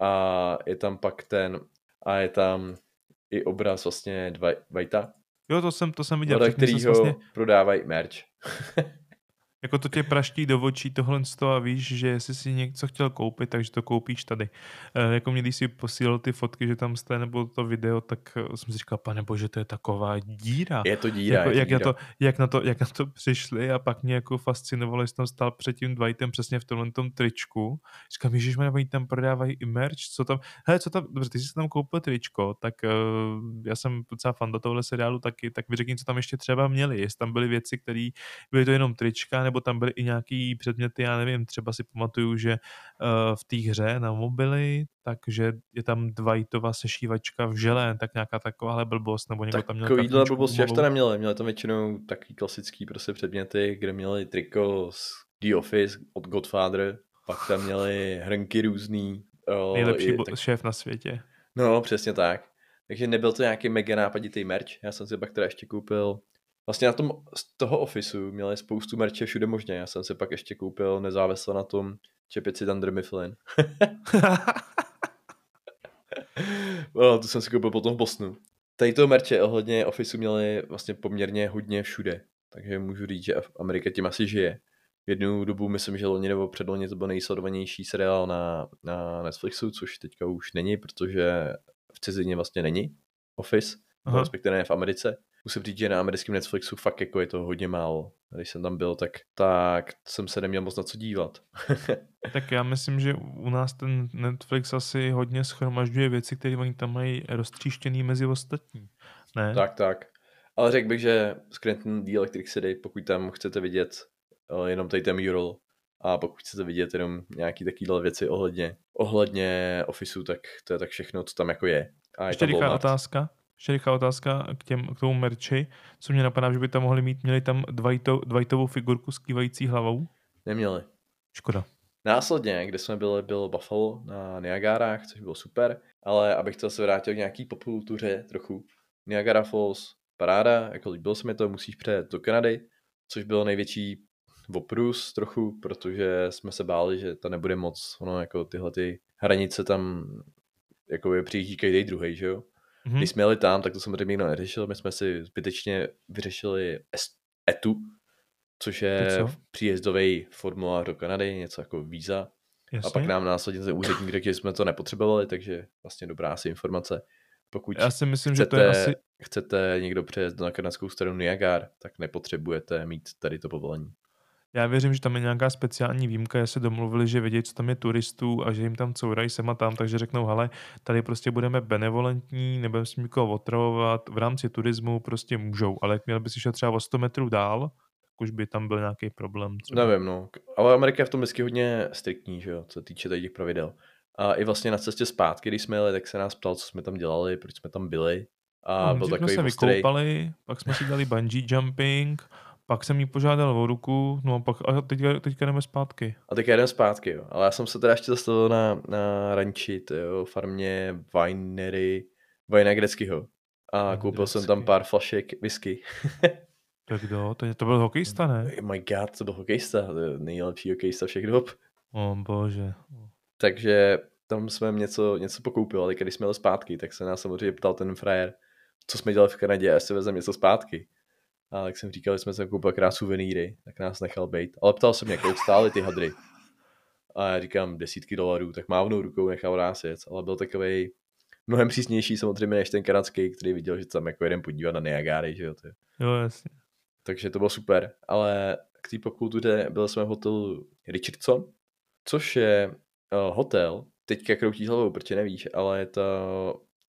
S3: a je tam pak ten a je tam i obraz vlastně Dvaj- Vajta,
S4: Jo, to jsem, to jsem viděl.
S3: podle
S4: jsem
S3: kterýho. Vlastně, prodávají merch.
S4: jako to tě praští do očí tohle z toho a víš, že jestli si něco chtěl koupit, takže to koupíš tady. E, jako mě, když si posílal ty fotky, že tam jste, nebo to video, tak eh, jsem si říkal, pane bože, to je taková díra.
S3: Je to díra,
S4: jako,
S3: je to
S4: jak,
S3: díra.
S4: Na to, jak, na to, jak na to přišli a pak mě jako fascinovalo, že jsem stál před tím Dwightem přesně v tomhle tom tričku. Říkám, ježiš, oni tam prodávají i merch, co tam, hele, co tam, dobře, ty jsi si tam koupil tričko, tak uh, já jsem docela fan do tohle seriálu taky, tak mi řekni, co tam ještě třeba měli, jestli tam byly věci, které byly to jenom trička, nebo tam byly i nějaký předměty, já nevím, třeba si pamatuju, že uh, v té hře na mobily, takže je tam Dwightova sešívačka v žele, tak nějaká takováhle blbost, nebo někdo tam měl
S3: Takovýhle blbosti až to neměli. Měli tam většinou takový klasický prostě předměty, kde měli triko z The Office od Godfather, pak tam měli hrnky různý. o,
S4: Nejlepší
S3: i tak-
S4: šéf na světě.
S3: No, přesně tak. Takže nebyl to nějaký mega nápaditý merch. Já jsem si pak teda ještě koupil Vlastně na tom, z toho ofisu měli spoustu merče všude možně. Já jsem si pak ještě koupil nezávisle na tom čepici Dunder Mifflin. no, to jsem si koupil potom v Bosnu. Tady toho merče ohledně ofisu měli vlastně poměrně hodně všude. Takže můžu říct, že Amerika tím asi žije. V jednu dobu myslím, že loni nebo předloni to byl nejsledovanější seriál na, na Netflixu, což teďka už není, protože v cizině vlastně není Office,
S4: Aha.
S3: respektive ne v Americe. Musím říct, že na americkém Netflixu fakt jako je to hodně málo. Když jsem tam byl, tak, tak jsem se neměl moc na co dívat.
S4: Tak já myslím, že u nás ten Netflix asi hodně schromažďuje věci, které oni tam mají roztříštěný mezi ostatní. Ne?
S3: tak, tak. Ale řekl bych, že Scranton The Electric City, pokud tam chcete vidět eh, jenom tady ten mural a pokud chcete vidět jenom nějaký takovýhle věci ohledně, ohledně Officeu, tak to je tak všechno, co tam jako je. A je
S4: Ještě otázka. Ještě rychlá otázka k, těm, k tomu merči. Co mě napadá, že by tam mohli mít, měli tam Dwighto, Dwightovou figurku s kývající hlavou?
S3: Neměli.
S4: Škoda.
S3: Následně, kde jsme byli, bylo Buffalo na Niagarách, což bylo super, ale abych to se vrátil k nějaký popkultuře trochu. Niagara Falls, paráda, jako líbilo se mi to, musíš přejet do Kanady, což bylo největší oprus trochu, protože jsme se báli, že to nebude moc, ono jako tyhle ty hranice tam jako je přijíždí každý druhý, že jo?
S4: Mhm.
S3: Když jsme jeli tam, tak to samozřejmě nikdo neřešil, my jsme si zbytečně vyřešili ETU, což je
S4: co?
S3: příjezdový formulář do Kanady, něco jako víza.
S4: Jasně.
S3: A pak nám následně ten úředník řekl, že jsme to nepotřebovali, takže vlastně dobrá asi informace. Pokud
S4: Já si myslím,
S3: chcete,
S4: že to je asi...
S3: chcete někdo přejezd na kanadskou stranu Niagar, tak nepotřebujete mít tady to povolení.
S4: Já věřím, že tam je nějaká speciální výjimka, že se domluvili, že vědí, co tam je turistů a že jim tam courají sem a tam, takže řeknou, hele, tady prostě budeme benevolentní, nebudeme s nikoho otravovat, v rámci turismu prostě můžou, ale jak měl by si šel třeba o 100 metrů dál, tak už by tam byl nějaký problém. Třeba.
S3: Nevím, no. Ale Amerika je v tom vždycky hodně striktní, že jo, co se týče tady těch pravidel. A i vlastně na cestě zpátky, když jsme jeli, tak se nás ptal, co jsme tam dělali, proč jsme tam byli. A
S4: A
S3: byl
S4: jsme
S3: takový
S4: se
S3: ostrý.
S4: vykoupali, pak jsme si dali bungee jumping, pak jsem jí požádal o ruku, no a pak a teďka, teďka jdeme zpátky.
S3: A teď jdem zpátky, jo. Ale já jsem se teda ještě zastavil na, na ranči, jo, farmě Winery, Vajna Greckýho. A koupil jsem
S4: Gretzky.
S3: tam pár flašek whisky.
S4: Tak kdo? To, to byl hokejista, ne?
S3: oh my god, to byl hokejista, nejlepší hokejista všech dob.
S4: O bože.
S3: Takže tam jsme něco, něco pokoupili, ale když jsme jeli zpátky, tak se nás samozřejmě ptal ten frajer, co jsme dělali v Kanadě a jestli vezeme něco zpátky. A jak jsem říkal, že jsme se koupili krát suvenýry, tak nás nechal být. Ale ptal se mě, kolik stály ty hadry. A já říkám desítky dolarů, tak mávnou rukou nechal nás jet. Ale byl takový mnohem přísnější samozřejmě než ten kanadský, který viděl, že tam jako jeden podívat na Niagary, že jo. Je.
S4: Jo, jasně.
S3: Takže to bylo super. Ale k té popkultuře byl jsme v hotelu Richardson, což je uh, hotel, teďka kroutíš hlavou, protože nevíš, ale je to,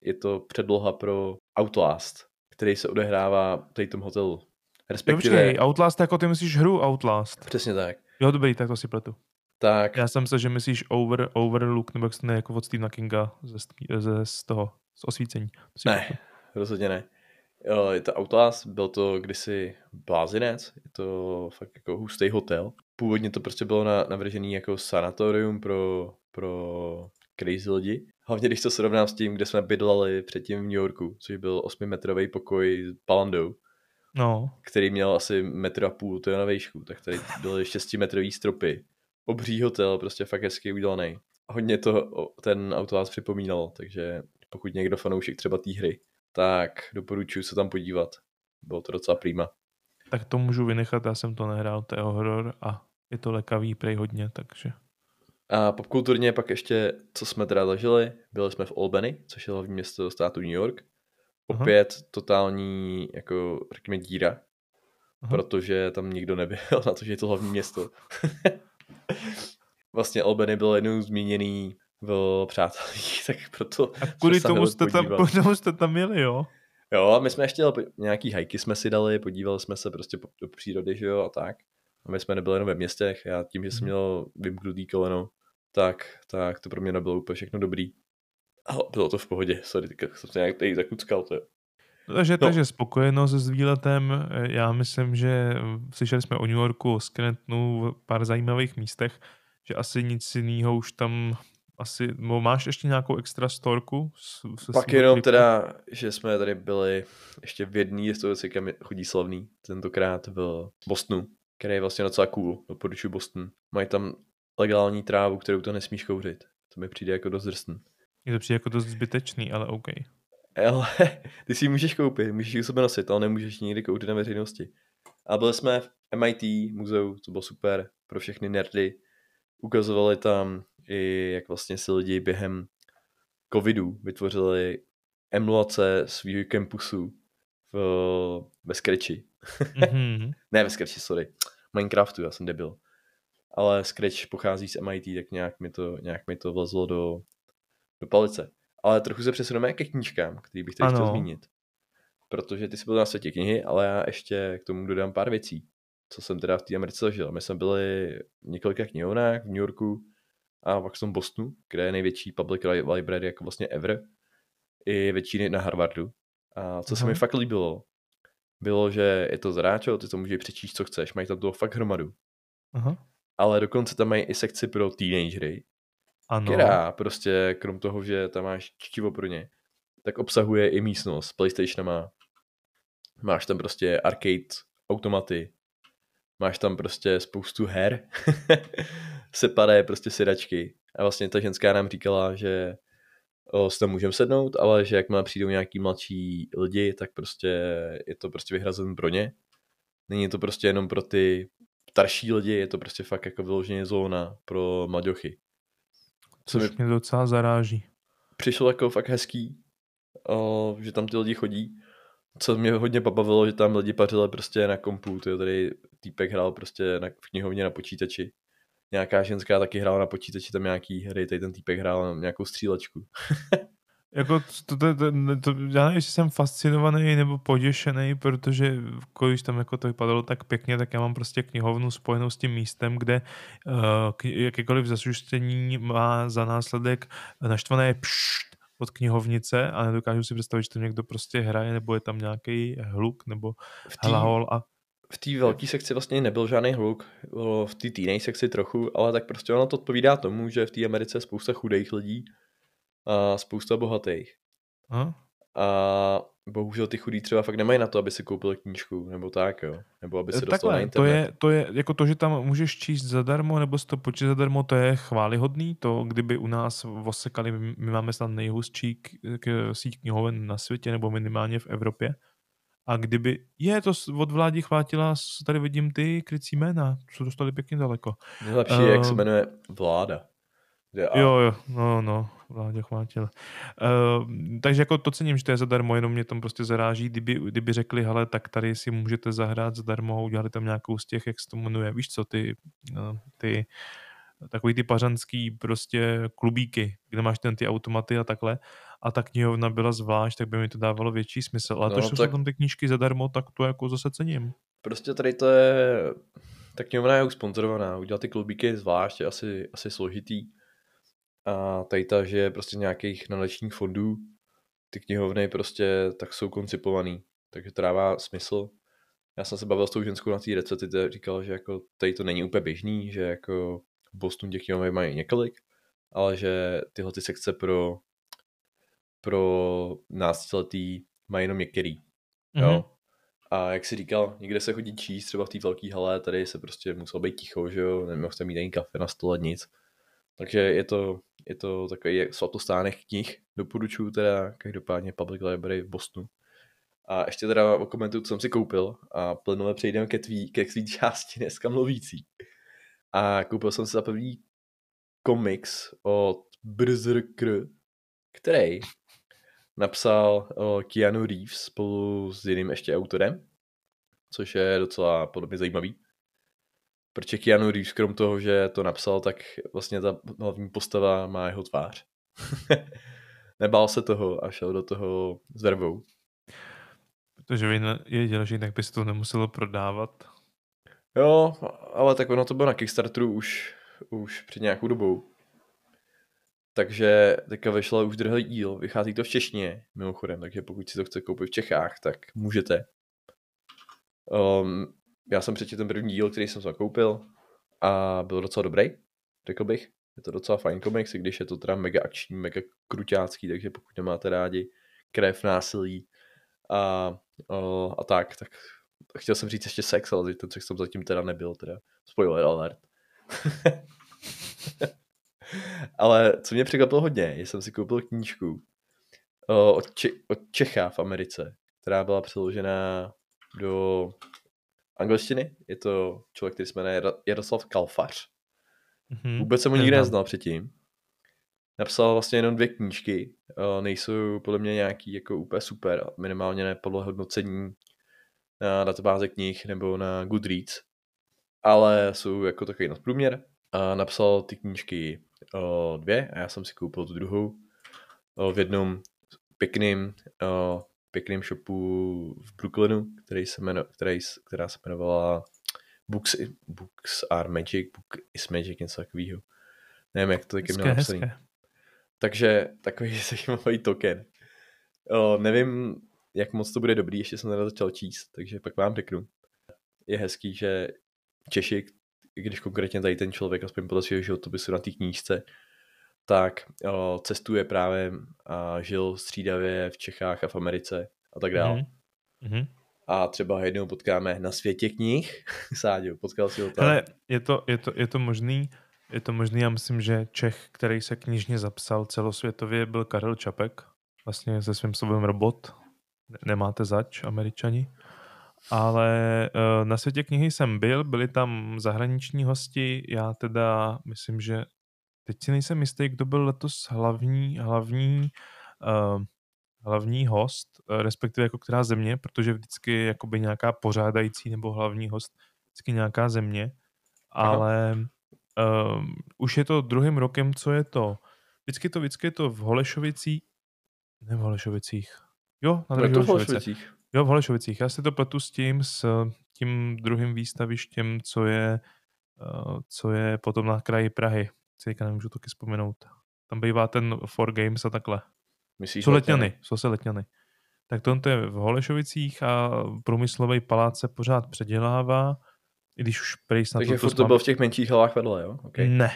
S3: je to předloha pro Outlast, který se odehrává v tom hotelu. Respektive,
S4: počkej, Outlast, jako ty myslíš hru Outlast.
S3: přesně tak.
S4: Jo, dobrý, tak to si pletu.
S3: Tak,
S4: Já jsem myslel, že myslíš over, Overlook, nebo jak se to jako od Stephena Kinga ze, ze, z toho, z osvícení. To si
S3: ne, rozhodně ne. Jo, je to Outlast, byl to kdysi blázinec, je to fakt jako hustý hotel. Původně to prostě bylo na, navržený jako sanatorium pro, pro crazy lidi. Hlavně když to srovnám s tím, kde jsme bydleli předtím v New Yorku, což byl 8-metrový pokoj s palandou,
S4: No,
S3: který měl asi metr a půl, to je na výšku, tak tady byly 6-metrový stropy. Obří hotel, prostě fakt hezky udělaný. Hodně to ten Outlast připomínal, takže pokud někdo fanoušek třeba té hry, tak doporučuji se tam podívat. Bylo to docela prýma.
S4: tak to můžu vynechat, já jsem to nehrál, to je horor a je to lekavý prej hodně, takže...
S3: A popkulturně pak ještě, co jsme teda zažili, byli jsme v Albany, což je hlavní město státu New York.
S4: Aha.
S3: Opět totální, jako řekněme, díra,
S4: Aha.
S3: protože tam nikdo nebyl na to, že je to hlavní město. vlastně Albany byl jednou zmíněný v Přátelích, tak proto
S4: A kvůli tomu jste, tam, tomu jste tam jeli, jo?
S3: Jo, a my jsme ještě po- nějaký hajky jsme si dali, podívali jsme se prostě po, do přírody, že jo, a tak. A my jsme nebyli jenom ve městech, já tím, že jsem
S4: Mhm.
S3: měl vymknutý koleno, tak, tak to pro mě nebylo úplně všechno dobrý. Ale bylo to v pohodě, sorry, teďka jsem se nějak tady zakuckal, to je.
S4: Takže,
S3: No.
S4: takže spokojenost se s výletem. Já myslím, že slyšeli jsme o New Yorku, o Scrantonu, v pár zajímavých místech, že asi nic jiného už tam asi, nebo máš ještě nějakou extra storku? S,
S3: Pak jenom
S4: tripu?
S3: teda, že jsme tady byli ještě v jedné restauraci, kam chodí slavný, tentokrát v Bostonu, který je vlastně docela cool, doporučuji Boston. Mají tam legální trávu, kterou to nesmíš kouřit. To mi přijde jako dost drsný.
S4: Je to přijde jako dost zbytečný, ale OK.
S3: Ale ty si ji můžeš koupit, můžeš ji u sebe nosit, ale nemůžeš ji nikdy koupit na veřejnosti. A byli jsme v MIT muzeu, to bylo super pro všechny nerdy. Ukazovali tam i jak vlastně si lidi během covidu vytvořili emulace svého campusu v, ve Scratchi.
S4: Mhm.
S3: Ne ve Scratchi, sorry. Minecraftu, já jsem debil. Ale Scratch pochází z MIT, tak nějak mi to, nějak mi to vlezlo do, do palice. Ale trochu se přesuneme ke knížkám, který bych tady chtěl
S4: Ano.
S3: zmínit. Protože ty jsi byl na světě knihy, ale já ještě k tomu dodám pár věcí, co jsem teda v té Americe zažil. My jsme byli v několika knihovnách v New Yorku a pak jsem v Bostonu, kde je největší public li- library jako vlastně ever. I většiny na Harvardu. A co se mi fakt líbilo, bylo, že je to zadáčo, ty to můžeš přečíst, co chceš, mají tam toho fakt hromadu.
S4: Aha.
S3: Ale dokonce tam mají i sekci pro teenagery,
S4: Ano.
S3: která prostě, krom toho, že tam máš čtivo pro ně, tak obsahuje i místnost s Playstationama. Máš tam prostě arcade automaty. Máš tam prostě spoustu her. Separé prostě sedačky. A vlastně ta ženská nám říkala, že o, si tam můžeme sednout, ale že jakmile přijdou nějaký mladší lidi, tak prostě je to prostě vyhrazen pro ně. Není to prostě jenom pro ty starší lidi, je to prostě fakt jako vyloženě zóna pro mladěchy. Co
S4: Což mě docela zaráží.
S3: přišlo jako fakt hezký, o, že tam ty lidi chodí. Co mě hodně pobavilo, že tam lidi pařili prostě na kompu, tyjo, tady týpek hrál prostě na, v knihovně na počítači. Nějaká ženská taky hrála na počítači tam nějaký hry, tady ten týpek hrál na nějakou střílečku.
S4: Jako to, to, to, to, já nevím, jestli jsem fascinovaný nebo poděšený, protože když tam jako to vypadalo tak pěkně, tak já mám prostě knihovnu spojenou s tím místem, kde uh, k, jakékoliv zasuštění má za následek naštvané pšt od knihovnice a nedokážu si představit, že tam někdo prostě hraje, nebo je tam nějaký hluk, nebo
S3: V té
S4: hlahol a
S3: v té velké sekci vlastně nebyl žádný hluk, bylo v té teenage sekci trochu, ale tak prostě ono to odpovídá tomu, že v té Americe je spousta chudých lidí a spousta bohatých.
S4: Aha.
S3: A bohužel ty chudí třeba fakt nemají na to, aby si koupili knížku, nebo tak, jo. Nebo aby se dostal na
S4: Takhle, to
S3: internet.
S4: je, to je jako to, že tam můžeš číst zadarmo, nebo si to počít zadarmo, to je chválihodný. To, kdyby u nás osekali, my máme snad nejhustší k, k, síť knihoven na světě, nebo minimálně v Evropě. A kdyby, je, to od vlády chvátila, tady vidím ty krycí jména, jsou dostali pěkně daleko.
S3: Nejlepší je, jak se
S4: Ehm.
S3: jmenuje vláda. Kde a,
S4: Jo, jo, no, no, vládě chvátil. Uh, takže jako to cením, že to je zadarmo, jenom mě tam prostě zaráží, kdyby, kdyby řekli, hele, tak tady si můžete zahrát zadarmo, udělali tam nějakou z těch, jak se to jmenuje, víš co, ty, no, ty takový ty pařanský prostě klubíky, kde máš ten ty automaty a takhle. A ta knihovna byla zvlášť, tak by mi to dávalo větší smysl. Ale
S3: No,
S4: to, že jsou
S3: tak-
S4: tam ty knížky zadarmo, tak to jako zase cením.
S3: Prostě tady to je ta knihovna je už sponzorovaná, udělat ty klubíky je zvlášť, je asi, asi složitý. A tady ta, že je prostě nějakých nadačních fondů, ty knihovny prostě tak jsou koncipovaný, takže to dává smysl. Já jsem se bavil s tou ženskou na té recepci, která říkala, že jako tady to není úplně běžný, že jako v Bostonu těch knihoven mají několik, ale že tyhle ty sekce pro, pro náctiletý mají jenom některý. Mm-hmm. Jo.
S4: Mhm.
S3: A jak si říkal, někde se chodí číst, třeba v té velké hale, tady se prostě musel být ticho, že jo, nemohl jste mít ani kafe na stole, nic. Takže je to, je to takový svatostánek knih, doporučuju teda každopádně Public Library v Bostonu. A ještě teda okomentuju, co jsem si koupil a plynule přejdeme ke tvý, ke tvý části dneska mluvící. A koupil jsem si za první komiks od Berserker, který napsal Keanu Reeves spolu s jiným ještě autorem, což je docela podobně zajímavý. Protože Keanu Reeves, krom toho, že to napsal, tak vlastně ta hlavní postava má jeho tvář. Nebál se toho a šel do toho s vervou.
S4: Protože věděl, že jinak by se to nemuselo prodávat.
S3: Jo, ale tak ono to bylo na Kickstarteru už, už před nějakou dobou. Takže teďka vyšlo už druhý díl, vychází to v češtině, mimochodem, takže pokud si to chce koupit v Čechách, tak můžete. Um, já jsem přečetl ten první díl, který jsem se koupil a byl docela dobrý, řekl bych. Je to docela fajn komiks, i když je to teda mega akční, mega kruťácký, takže pokud nemáte rádi krev, násilí a, a, a tak, tak chtěl jsem říct ještě sex, ale ten sex tam zatím teda nebyl, teda spoiler alert. ale co mě překvapilo hodně, že jsem si koupil knížku od, Če- od Čecha v Americe, která byla přeložena do angličtiny. Je to člověk, který se jmenuje Jaroslav Kalfař. Mm-hmm. Vůbec jsem ho nikdy neznal předtím. Napsal vlastně jenom dvě knížky. Nejsou podle mě nějaký jako úplně super, minimálně ne podle hodnocení na databáze knih nebo na Goodreads. Ale jsou jako takový nadprůměr. A napsal ty knížky dvě a já jsem si koupil tu druhou v jednom pěkným pěkném shopu v Brooklynu, který se jmeno, který, která se jmenovala Books, Books are Magic, Book is Magic, něco takového. Nevím, jak to taky mělo napsaný. Takže takový zajímavý token. O, nevím, jak moc to bude dobrý, ještě jsem začal číst, takže pak vám řeknu. Je hezký, že Češi, když konkrétně tady ten člověk, aspoň podle svého životopisu na té knížce, tak o, cestuje právě a žil střídavě v Čechách a v Americe a tak dále. Mm-hmm. A třeba jednou potkáme na světě knih. Sáďo, potkal si ho tam.
S4: Ale je to, je to, je to možný, je to možný, já myslím, že Čech, který se knižně zapsal celosvětově, byl Karel Čapek, vlastně se svým slovem robot. Nemáte zač, američani. Ale uh, na světě knihy jsem byl, byli tam zahraniční hosti, já teda myslím, že teď si nejsem jistý, kdo byl letos hlavní, hlavní, uh, hlavní host, uh, respektive jako která země, protože vždycky jakoby nějaká pořádající nebo hlavní host, vždycky nějaká země, ale uh, už je to druhým rokem, co je to. Vždycky to, vždycky je to v Holešovicích, ne v Holešovicích, jo,
S3: na to v Holešovicích.
S4: Jo, v Holešovicích. Já si to pletu s tím, s tím druhým výstavištěm, co je, uh, co je potom na kraji Prahy teďka nemůžu taky vzpomenout. Tam bývá ten For Games a takhle.
S3: Myslíš
S4: jsou letňany, jsou se letňany. Tak to je v Holešovicích a průmyslový palác se pořád předělává, i když už prej snad...
S3: Takže furt to bylo v těch menších halách vedle, jo? Okay.
S4: Ne.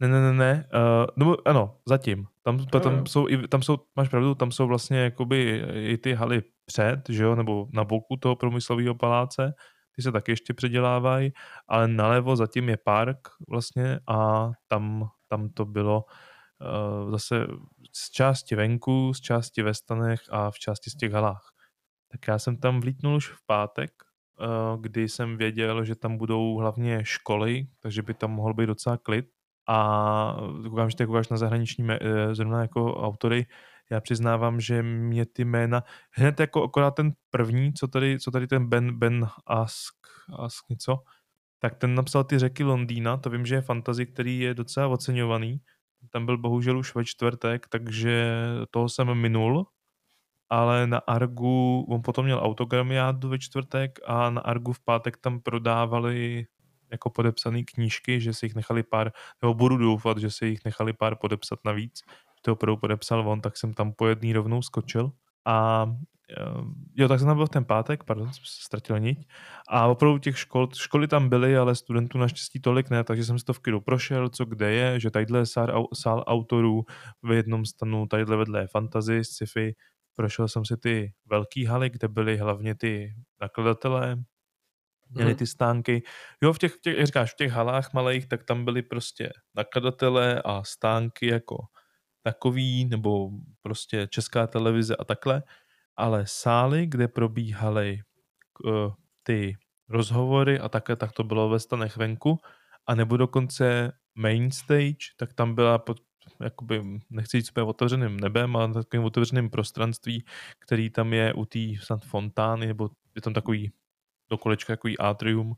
S4: Ne, ne, ne, ne. Uh, no, ano, zatím. Tam, no, tam, jo. jsou, i, tam jsou, máš pravdu, tam jsou vlastně jakoby i ty haly před, že jo, nebo na boku toho průmyslového paláce ty se taky ještě předělávají, ale nalevo zatím je park vlastně a tam, tam to bylo uh, zase z části venku, z části ve stanech a v části z těch halách. Tak já jsem tam vlítnul už v pátek, uh, kdy jsem věděl, že tam budou hlavně školy, takže by tam mohl být docela klid a koukám, že ty koukáš na zahraniční eh, zrovna jako autory, já přiznávám, že mě ty jména, hned jako akorát ten první, co tady, co tady ten Ben, Ben Ask, Ask něco, tak ten napsal ty řeky Londýna, to vím, že je fantazy, který je docela oceňovaný. Tam byl bohužel už ve čtvrtek, takže toho jsem minul, ale na Argu, on potom měl autogramiádu ve čtvrtek a na Argu v pátek tam prodávali jako podepsané knížky, že si jich nechali pár, nebo budu doufat, že si jich nechali pár podepsat navíc. To opravdu podepsal on, tak jsem tam po jedný rovnou skočil. A jo, tak jsem tam byl v ten pátek, pardon, jsem se ztratil niť. A opravdu těch škol, školy tam byly, ale studentů naštěstí tolik ne, takže jsem si to v kidu prošel, co kde je, že tadyhle je sál, sál autorů, v jednom stanu tadyhle vedle je fantasy, sci-fi, prošel jsem si ty velký haly, kde byly hlavně ty nakladatelé, měli
S3: Mhm.
S4: ty stánky. Jo, v těch, v těch, jak říkáš, v těch halách malých, tak tam byly prostě nakladatelé a stánky jako takový, nebo prostě česká televize a takhle, ale sály, kde probíhaly uh, ty rozhovory a také tak to bylo ve stanech venku, a nebo dokonce main stage, tak tam byla pod, jakoby, nechci říct úplně otevřeným nebem, ale takovým otevřeným prostranství, který tam je u té fontány, nebo je tam takový do kolečka takový atrium,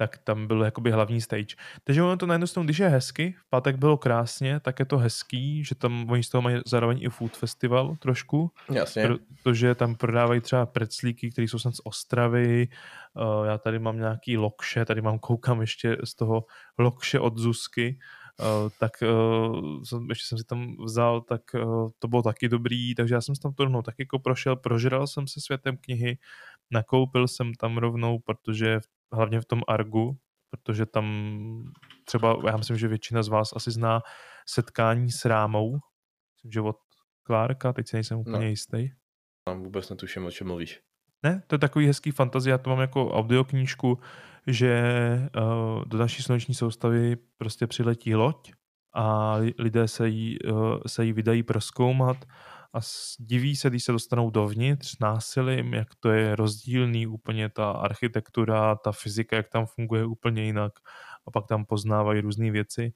S4: tak tam byl jakoby hlavní stage. Takže ono to na jednu stranu, když je hezky, v pátek bylo krásně, tak je to hezký, že tam oni z toho mají zároveň i food festival trošku,
S3: Jasně.
S4: protože tam prodávají třeba preclíky, které jsou snad z Ostravy, uh, já tady mám nějaký lokše, tady mám, koukám ještě z toho lokše od Zuzky, Uh, tak uh, jsem, ještě jsem si tam vzal, tak uh, to bylo taky dobrý, takže já jsem si tam to rovnou taky jako prošel, prožral jsem se světem knihy, nakoupil jsem tam rovnou, protože hlavně v tom Argu, protože tam třeba, já myslím, že většina z vás asi zná setkání s Rámou, myslím, že od Klárka, teď si nejsem úplně
S3: No.
S4: jistý.
S3: Tam vůbec netuším, o čem mluvíš.
S4: Ne, to je takový hezký fantazie, já to mám jako audioknížku, že uh, do naší sluneční soustavy prostě přiletí loď a li- lidé se jí, uh, se jí vydají proskoumat a diví se, když se dostanou dovnitř násilím, jak to je rozdílný úplně ta architektura, ta fyzika, jak tam funguje úplně jinak a pak tam poznávají různé věci.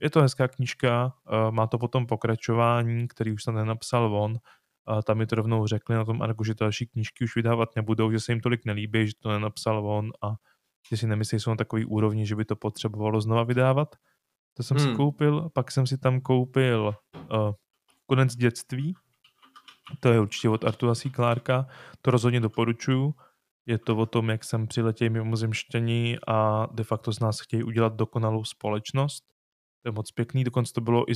S4: Je to hezká knížka, uh, má to potom pokračování, který už jsem nenapsal on, a tam mi to rovnou řekli na tom Argu, že další knížky už vydávat nebudou, že se jim tolik nelíbí, že to nenapsal on a že si nemyslí, že jsou na takový úrovni, že by to potřebovalo znova vydávat. To jsem hmm. si koupil, pak jsem si tam koupil uh, Konec dětství, to je určitě od Artura C. Clarka, to rozhodně doporučuju. Je to o tom, jak jsem přiletěl mimozemštění a de facto z nás chtějí udělat dokonalou společnost. To je moc pěkný, dokonce to bylo i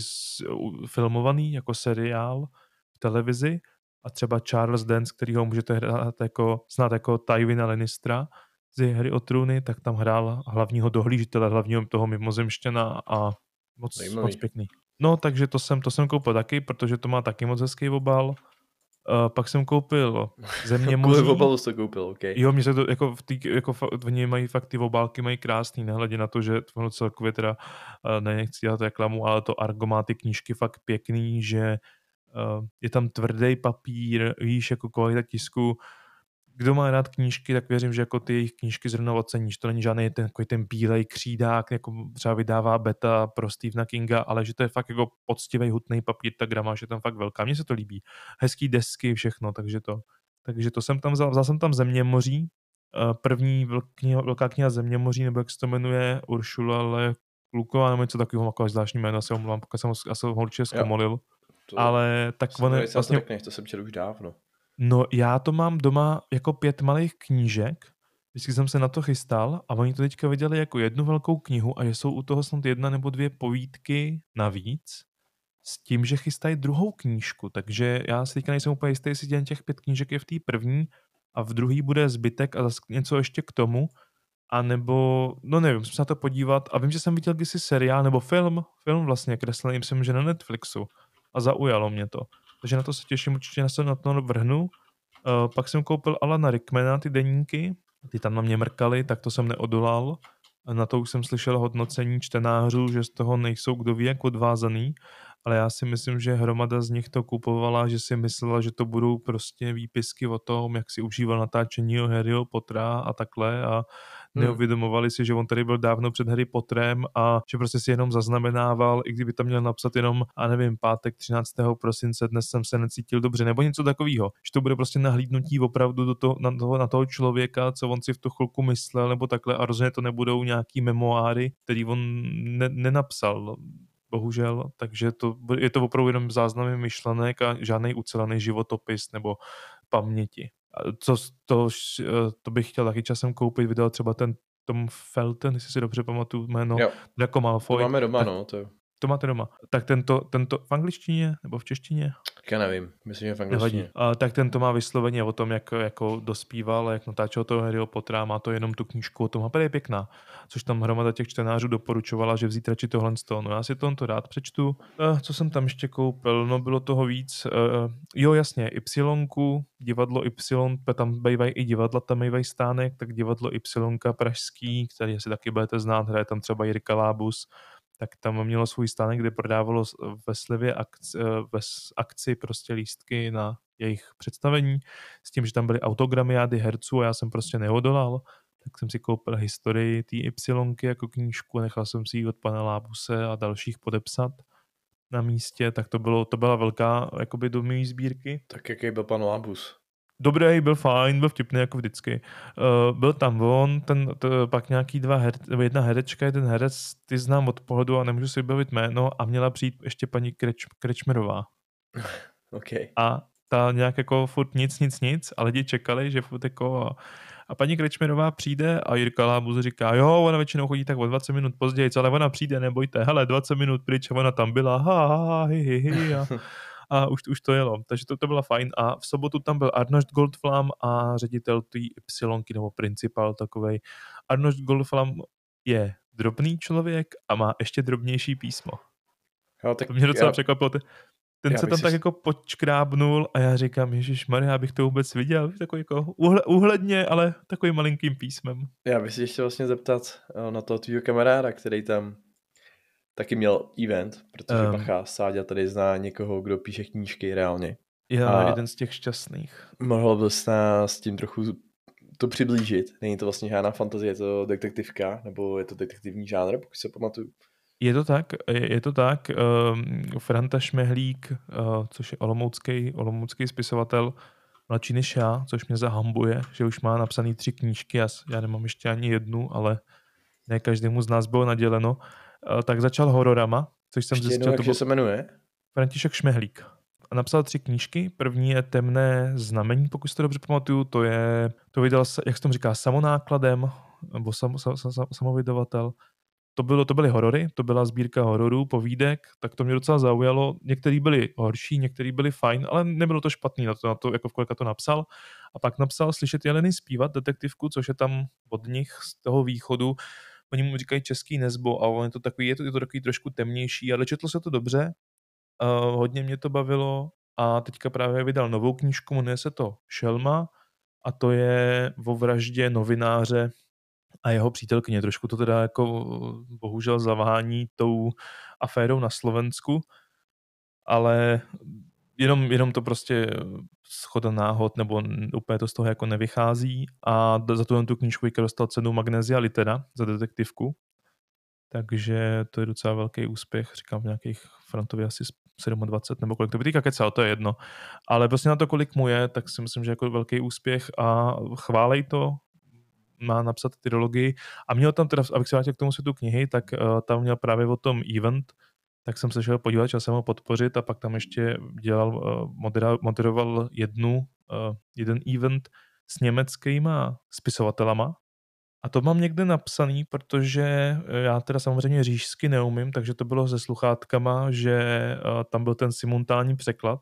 S4: u- filmovaný jako seriál v televizi a třeba Charles Dance, který ho můžete hrát jako, znát jako Tywina Lannistera z hry o trůny, tak tam hrál hlavního dohlížitele, hlavního toho mimozemštěna a moc,
S3: Zajímavý.
S4: moc pěkný. No, takže to jsem, to jsem koupil taky, protože to má taky moc hezký obal. Uh, pak jsem koupil Země
S3: Kvůli
S4: moří.
S3: obalu jsi to koupil, OK.
S4: Jo, mě se to, jako, v tý, jako fa- oni mají fakt ty obálky mají krásný, nehledě na to, že ono celkově teda, uh, ne, nechci dělat reklamu, ale to Argo má ty knížky fakt pěkný, že uh, je tam tvrdý papír, víš, jako kvalita tisku. Kdo má rád knížky, tak věřím, že jako ty jejich knížky zrovna oceníš. To není žádný ten, takový ten bílej křídák, jako třeba vydává beta pro Stephena Kinga, ale že to je fakt jako poctivý hutný papír, ta gramáž je tam fakt velká. Mně se to líbí. Hezký desky, všechno, takže to. Takže to jsem tam vzal, vzal jsem tam Země moří, eh, první velký, velká kniha Země moří, nebo jak se to jmenuje, Uršula Le Kluková, nebo něco takového, jako zvláštní jméno, se omlouvám, pokud jsem, ho- určitě zkomolil,
S3: To,
S4: ale tak on je vlastně,
S3: to jsem četl už dávno.
S4: No já to mám doma jako pět malých knížek, vždycky jsem se na to chystal a oni to teďka viděli jako jednu velkou knihu a že jsou u toho snad jedna nebo dvě povídky navíc, s tím, že chystají druhou knížku, takže já si teďka nejsem úplně jistý, jestli jen těch pět knížek je v té první a v druhý bude zbytek a zase něco ještě k tomu, a nebo, no nevím, musím se na to podívat. A vím, že jsem viděl kdysi seriál nebo film, film vlastně kreslený, myslím, že na Netflixu. A zaujalo mě to. Takže na to se těším, určitě se na to vrhnu. Uh, pak jsem koupil Alana Rickmana, ty deníky, ty tam na mě mrkali, tak to jsem neodolal. Na to už jsem slyšel hodnocení čtenářů, že z toho nejsou kdo ví jak odvázaný, ale já si myslím, že hromada z nich to kupovala, že si myslela, že to budou prostě výpisky o tom, jak si užíval natáčení o Harryho Pottera a takhle a
S3: Hmm.
S4: neuvědomovali si, že on tady byl dávno před Harry Potterem a že prostě si jenom zaznamenával, i kdyby tam měl napsat jenom, a nevím, pátek 13. prosince, dnes jsem se necítil dobře, nebo něco takového. Že to bude prostě nahlídnutí opravdu do toho, na, toho, na toho člověka, co on si v tu chvilku myslel, nebo takhle a rozhodně to nebudou nějaký memoáry, který on ne, nenapsal bohužel, takže to, je to opravdu jenom záznamy myšlenek a žádný ucelený životopis nebo paměti. Co, to, eh, to bych chtěl taky časem koupit, vydal třeba ten Tom Felton, jestli si dobře pamatuju jméno,
S3: Jo, to
S4: Malfoy.
S3: máme doma,
S4: tak
S3: no, to
S4: to máte doma. Tak tento, tento v angličtině nebo v češtině?
S3: já nevím, myslím, že v angličtině.
S4: A, tak ten to má vysloveně o tom, jak jako dospíval, jak natáčel toho Harryho Pottera, má to jenom tu knížku o tom a je pěkná. Což tam hromada těch čtenářů doporučovala, že vzít radši tohle z toho. No já si to, to rád přečtu. Uh, co jsem tam ještě koupil? No bylo toho víc. Uh, jo jasně, Ypsilonku, divadlo Y, tam bývají i divadla, tam bývají stánek, tak divadlo Y pražský, který asi taky budete znát, hraje tam třeba Jirka Lábus, tak tam mělo svůj stánek, kde prodávalo ve slevě akci, ve s- akci prostě lístky na jejich představení, s tím, že tam byly autogramiády herců a já jsem prostě neodolal, tak jsem si koupil historii té Ypsilonky jako knížku, nechal jsem si ji od pana Lábuse a dalších podepsat na místě, tak to, bylo, to byla velká jakoby do mý sbírky.
S3: Tak jaký byl pan Lábus?
S4: Dobrý, byl fajn, byl vtipný jako vždycky. Uh, byl tam on, ten, to, pak nějaký dva her, nebo jedna herečka, jeden herec, ty znám od pohledu a nemůžu si vybavit jméno a měla přijít ještě paní Kreč, Krečmerová.
S3: OK.
S4: A ta nějak jako furt nic, nic, nic a lidi čekali, že furt jako a, a paní Krečmerová přijde a Jirka Lábuz říká, jo, ona většinou chodí tak o 20 minut později, ale ona přijde, nebojte, hele, 20 minut pryč ona tam byla, ha, ha, ha hi, hi, hi, a, a už, už to jelo. Takže to, to bylo fajn. A v sobotu tam byl Arnold Goldflam a ředitel té Ypsilonky, nebo principál takovej. Arnold Goldflam je drobný člověk a má ještě drobnější písmo.
S3: Jo, tak
S4: To mě docela
S3: já,
S4: překvapilo. Ten, ten
S3: já
S4: se tam
S3: si
S4: tak jako počkrábnul a já říkám, Ježíš Maria, abych to vůbec viděl. Takový jako uhle, úhledně, ale takovým malinkým písmem.
S3: já bych si ještě vlastně zeptat eh, na toho tvýho kamaráda, který tam taky měl event, protože um. Bacha Sáďa tady zná někoho, kdo píše knížky reálně.
S4: Já
S3: A-
S4: jeden z těch šťastných.
S3: Mohl bys nás s tím trochu to přiblížit? Není to vlastně žádná fantazie, je to detektivka, nebo je to detektivní žánr, pokud se pamatuju?
S4: Je to tak, je, je to tak. Um, Franta Šmehlík, uh, což je olomoucký, olomoucký spisovatel, mladší než já, což mě zahambuje, že už má napsaný tři knížky, já, s- já nemám ještě ani jednu, ale ne každému z nás bylo naděleno. Uh, tak začal hororama, což jsem
S3: Ještě jednou,
S4: zjistil, to
S3: jak
S4: byl
S3: se jmenuje?
S4: František Šmehlík. A napsal tři knížky. První je Temné znamení, pokud si to dobře pamatuju. To je, to vydal, jak se tomu říká, samonákladem, nebo sam, sam, sam, samovydavatel. To, bylo, to byly horory, to byla sbírka hororů, povídek, tak to mě docela zaujalo. Některý byli horší, některý byli fajn, ale nebylo to špatný na to, na to jako v kolika to napsal. A pak napsal Slyšet jeleny zpívat, detektivku, což je tam od nich z toho východu. Oni mu říkají český nezbo a on je to takový, je to, je to takový trošku temnější, ale četlo se to dobře, Uh, hodně mě to bavilo a teďka právě vydal novou knížku, jmenuje se to Šelma a to je o vraždě novináře a jeho přítelkyně. Trošku to teda jako bohužel zavání tou aférou na Slovensku, ale jenom, jenom to prostě schoda náhod, nebo úplně to z toho jako nevychází. A za tu, tu knížku Jika dostal cenu Magnesia Litera za detektivku, takže to je docela velký úspěch, říkám v nějakých Frantově asi 27 nebo kolik to by teďka to je jedno. Ale prostě na to, kolik mu je, tak si myslím, že jako velký úspěch a chválej to, má napsat trilogii. A měl tam teda, abych se vrátil k tomu světu knihy, tak uh, tam měl právě o tom event, tak jsem se šel podívat, chtěl jsem ho podpořit a pak tam ještě dělal, modera, moderoval jednu, uh, jeden event s německýma spisovatelama, a to mám někde napsaný, protože eh, já teda samozřejmě říšsky neumím, takže to bylo se sluchátkama, že tam byl ten simultánní překlad.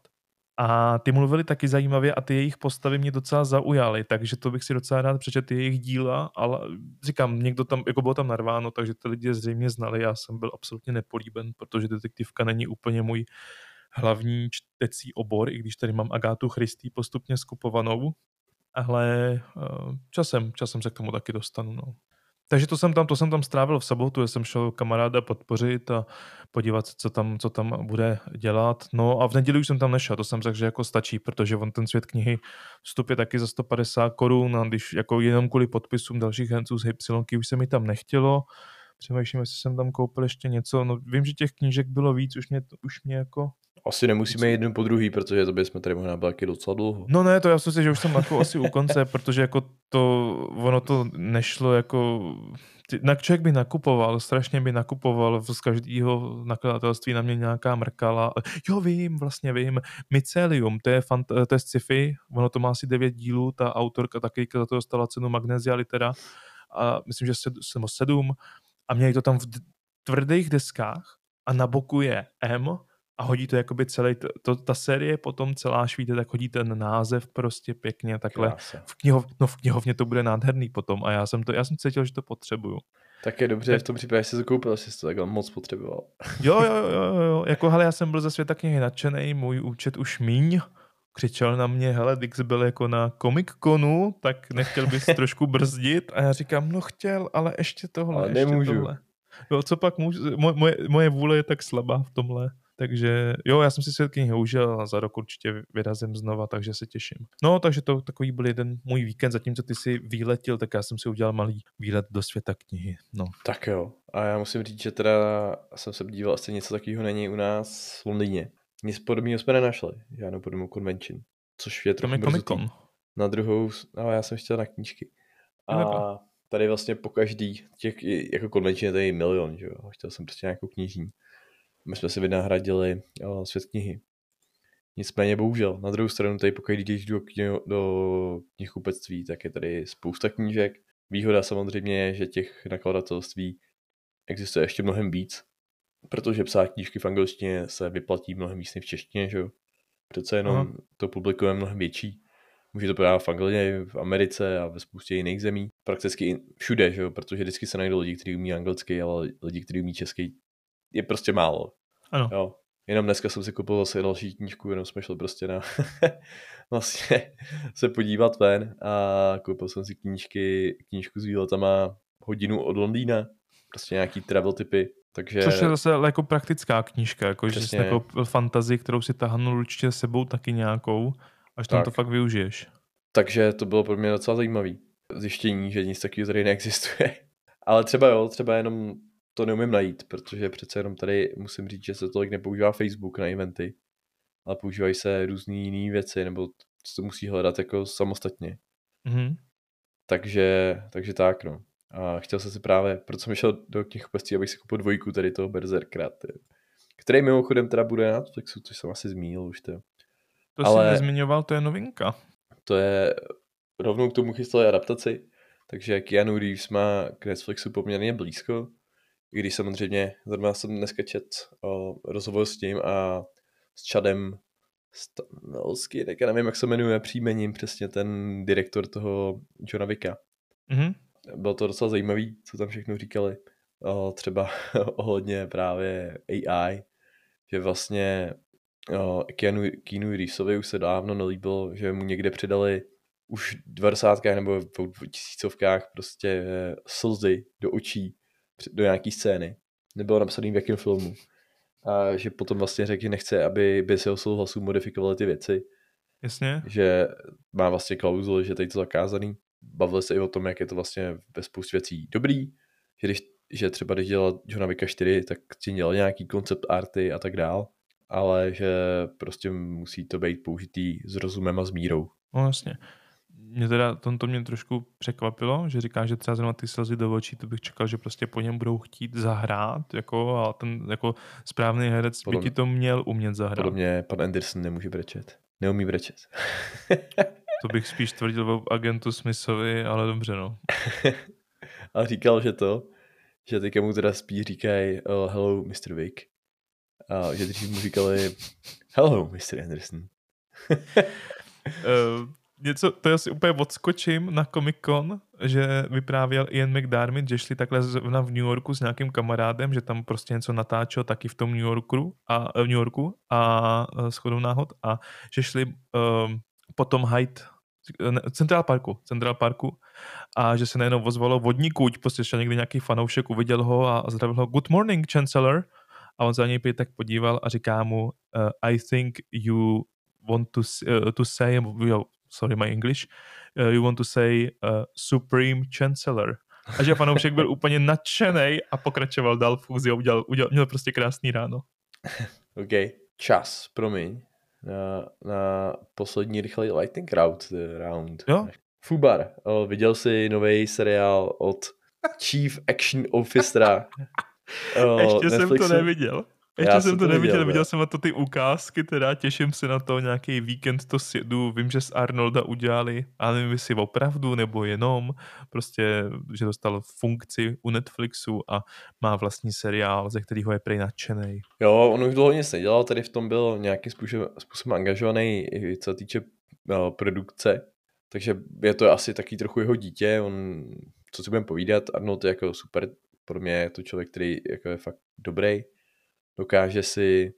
S4: A ty mluvili taky zajímavě a ty jejich postavy mě docela zaujaly, takže to bych si docela rád přečetl jejich díla, ale říkám, někdo tam, jako bylo tam narváno, takže ty lidi zřejmě znali, já jsem byl absolutně nepolíben, protože detektivka není úplně můj hlavní čtecí obor, i když tady mám Agátu Christy postupně skupovanou, ale uh, časem, časem se k tomu taky dostanu. No. Takže to jsem tam, to jsem tam strávil v sobotu, já jsem šel kamaráda podpořit a podívat se, co tam, co tam bude dělat. No a v neděli už jsem tam nešel, to jsem řekl, že jako stačí, protože on ten svět knihy vstup je taky za 150 korun a když jako jenom kvůli podpisům dalších herců z Hypsilonky už se mi tam nechtělo. Přemýšlím, jestli jsem tam koupil ještě něco. No vím, že těch knížek bylo víc, už mě, už mě jako
S3: Asi nemusíme jednu po druhý, protože to bychom tady byli taky docela dlouho.
S4: No ne, to já si myslím, že už jsem jako asi u konce, protože jako to, ono to nešlo jako, na člověk by nakupoval, strašně by nakupoval z každého nakladatelství na mě nějaká mrkala. Jo, vím, vlastně vím, Mycelium, to je, fant, to je sci-fi, ono to má asi devět dílů, ta autorka taky za to dostala cenu Magnesia Litera a myslím, že sedm, sedm a měli to tam v tvrdých deskách a na boku je M a hodí to jakoby celý, to, to, ta série potom celá švíte, tak hodí ten název prostě pěkně takhle.
S3: Krása.
S4: V, knihov, no v knihovně to bude nádherný potom a já jsem to, já jsem cítil, že to potřebuju.
S3: Tak je dobře, v tom případě jsi to koupil, jsi to takhle moc potřeboval.
S4: Jo, jo, jo, jo, jo, jako hele, já jsem byl ze světa knihy nadšený, můj účet už míň, křičel na mě, hele, Dix byl jako na Comic Conu, tak nechtěl bys trošku brzdit a já říkám, no chtěl, ale ještě tohle,
S3: Ale
S4: ještě
S3: nemůžu.
S4: tohle. Jo, co pak můžu, moje, moje, moje vůle je tak slabá v tomhle. Takže jo, já jsem si svět knihy užil a za rok určitě vyrazím znova, takže se těším. No, takže to takový byl jeden můj víkend, zatímco ty si výletil, tak já jsem si udělal malý výlet do světa knihy. No,
S3: Tak jo. A já musím říct, že teda jsem se díval, asi něco takového není u nás v Londýně. Nic podobného jsme nenašli, žádnou podobnou convention. Což je trochu.
S4: Con.
S3: Na druhou, no já jsem chtěl na knížky. A tady vlastně po každý, těch, jako konvenčně je tady milion, že jo. Chtěl jsem prostě nějakou knižní. My jsme si vynahradili svět knihy. Nicméně bohužel, na druhou stranu tady pokud jdeš do, kniho, do knihkupectví, tak je tady spousta knížek. Výhoda samozřejmě je, že těch nakladatelství existuje ještě mnohem víc, protože psát knížky v angličtině se vyplatí mnohem víc než v češtině, že jo. Přece jenom
S4: Aha.
S3: to publikum je mnohem větší. Může to prodávat v Anglii, v Americe a ve spoustě jiných zemí. Prakticky všude, že jo? protože vždycky se najdou lidi, kteří umí anglicky, ale lidi, kteří umí český, je prostě málo.
S4: Ano.
S3: Jo. Jenom dneska jsem si koupil zase další knížku, jenom jsme šli prostě na vlastně se podívat ven a koupil jsem si knížky, knížku s výletama hodinu od Londýna, prostě nějaký travel typy, takže
S4: Což je zase jako praktická knížka, jako že jsi nakoupil fantazii, kterou si tahnul určitě s sebou taky nějakou, až tam
S3: Tak.
S4: to fakt využiješ.
S3: Takže to bylo pro mě docela zajímavý zjištění, že nic takového tady neexistuje. Ale třeba jo, třeba jenom to neumím najít, protože přece jenom tady musím říct, že se tolik nepoužívá Facebook na eventy, ale používají se různé jiné věci, nebo se to musí hledat jako samostatně.
S4: Mhm.
S3: Takže, takže tak no. A chtěl jsem si právě, proto jsem šel do knihkupectví, abych si koupil dvojku tady toho Berserkra, který mimochodem teda bude na Netflixu, což jsem asi zmínil už to.
S4: To
S3: Ale-
S4: jsi nezmiňoval, to je novinka.
S3: To je rovnou k tomu chystali adaptaci, takže Keanu Reeves má k Netflixu poměrně blízko, i když samozřejmě zrovna jsem dneska čet o rozhovor s tím a s Chadem Stamelský, tak já nevím, jak se jmenuje příjmením přesně ten direktor toho Johna Vicka.
S4: Mhm.
S3: Bylo to docela zajímavý, co tam všechno říkali. O, třeba ohledně právě AI, že vlastně o, Keanu, Keanu Reevesovi už se dávno nelíbilo, že mu někde přidali už v 90 nebo v tisícovkách prostě slzy do očí do nějaký scény. Nebylo napsaný v jakém filmu. A že potom vlastně řekl, že nechce, aby bez jeho souhlasu modifikovali ty věci
S4: Jasně.
S3: že má vlastně klauzuli, že tady to zakázaný. Bavili se i o tom, jak je to vlastně ve spoustě věcí dobrý, že, když, že třeba když dělal Johna Wicka 4, tak si dělal nějaký koncept arty a tak dál, ale že prostě musí to být použitý s rozumem a s mírou.
S4: No jasně. Mě teda, to, to mě trošku překvapilo, že říká, že třeba zrovna ty slzy do očí, to bych čekal, že prostě po něm budou chtít zahrát, jako, a ten jako správný herec by
S3: Podle
S4: ti
S3: mě-
S4: to měl umět zahrát.
S3: Podle mě pan Anderson nemůže brečet. Neumí brečet.
S4: To bych spíš tvrdil o agentu Smithovi, ale dobře no.
S3: a říkal, že to, že teďka mu teda spíš říkají oh, hello, Mr. Vick. A že dřív mu říkali hello, Mr. Anderson.
S4: Uh, něco, to já si úplně odskočím na Comic Con, že vyprávěl Ian McDermott, že šli takhle zrovna v New Yorku s nějakým kamarádem, že tam prostě něco natáčel taky v tom New Yorku a, v New Yorku a eh, shodou náhod a že šli um, potom Hyde ne, Central Parku, Central Parku a že se najednou ozvalo vodní kuť, prostě šel někdy nějaký fanoušek, uviděl ho a zdravil ho Good morning, Chancellor. A on za něj tak podíval a říká mu uh, I think you want to, s- uh, to say, sorry my English, uh, you want to say uh, Supreme Chancellor. A že fanoušek byl úplně nadšený a pokračoval dál fúzi a udělal, udělal, měl prostě krásný ráno.
S3: OK, čas, promiň, na, na poslední rychlej lightning round. eh, round.
S4: Jo?
S3: Fubar, o, viděl jsi nový seriál od Chief Action Officera o,
S4: Ještě jsem to
S3: Netflixu?
S4: neviděl. Ještě
S3: Já
S4: jsem
S3: jsem
S4: to neviděl,
S3: viděl,
S4: viděl jsem na to ty ukázky, teda těším se na to, nějaký víkend to sjedu, vím, že z Arnolda udělali, ale nevím, jestli opravdu, nebo jenom, prostě, že dostal funkci u Netflixu a má vlastní seriál, ze kterého je prej nadšenej.
S3: Jo, on už dlouho nic nedělal, tady v tom byl nějakým způsobem, způsobem angažovaný, i co týče uh, produkce, takže je to asi taky trochu jeho dítě, on, co si budeme povídat, Arnold je jako super, pro mě je to člověk, který jako je fakt dobrý, dokáže si,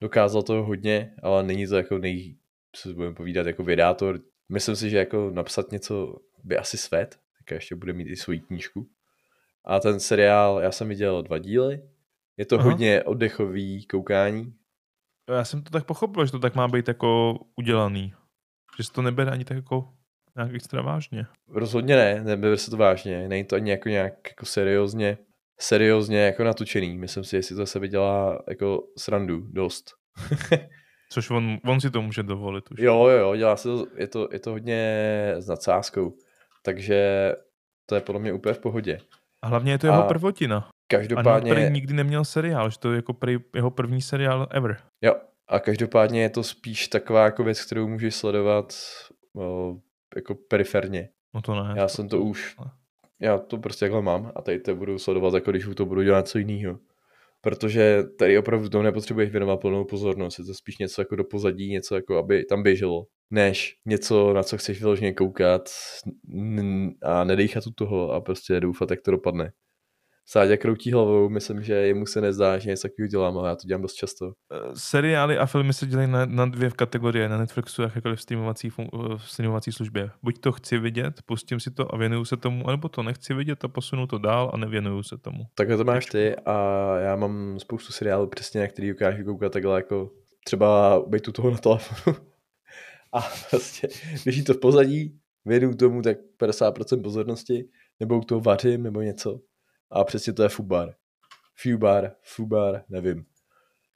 S3: dokázal toho hodně, ale není to jako nej, co si budeme povídat, jako vědátor. Myslím si, že jako napsat něco by asi svet, tak ještě bude mít i svoji knížku. A ten seriál, já jsem viděl dva díly, je to
S4: Aha.
S3: Aha. hodně oddechový koukání.
S4: Já jsem to tak pochopil, že to tak má být jako udělaný. Že se to nebere ani tak jako nějak extra vážně.
S3: Rozhodně ne, nebere se to vážně, není to ani jako nějak jako seriózně, seriózně jako natočený. Myslím si, jestli to se dělá jako srandu dost.
S4: Což on, on si to může dovolit už.
S3: Jo, jo, jo, dělá se to, je to, je to hodně s nadsázkou, takže to je podle mě úplně v pohodě.
S4: A hlavně je to jeho
S3: A
S4: prvotina. A
S3: Každopádně,
S4: prej nikdy neměl seriál, že to je jako prej jeho první seriál ever.
S3: jo, a každopádně je to spíš taková jako věc, kterou můžeš sledovat o, jako periferně.
S4: No to ne.
S3: Já jsem to už, já to prostě takhle mám a tady to budu sledovat, jako když to budu dělat něco jiného. Protože tady opravdu tomu nepotřebuješ věnovat plnou pozornost, je to spíš něco jako do pozadí, něco jako aby tam běželo, než něco, na co chceš vyloženě koukat a nedejchat u toho a prostě doufat, jak to dopadne. Sáďa kroutí hlavou, myslím, že jemu se nezdá, že něco takového dělám, ale já to dělám dost často.
S4: Eh, Seriály a filmy se dělají na, na dvě kategorie, na Netflixu, jakékoliv streamovací, fun- eh, streamovací službě. Buď to chci vidět, pustím si to a věnuju se tomu, anebo to nechci vidět a posunu to dál a nevěnuju se tomu.
S3: Takhle to máš ty a já mám spoustu seriálů přesně, na který dokážu koukat takhle jako třeba být u toho na telefonu. A prostě, když to v pozadí, věnu tomu tak 50% pozornosti, nebo u toho vařím, nebo něco. A přesně to je fubar. Fubar, fubar, nevím.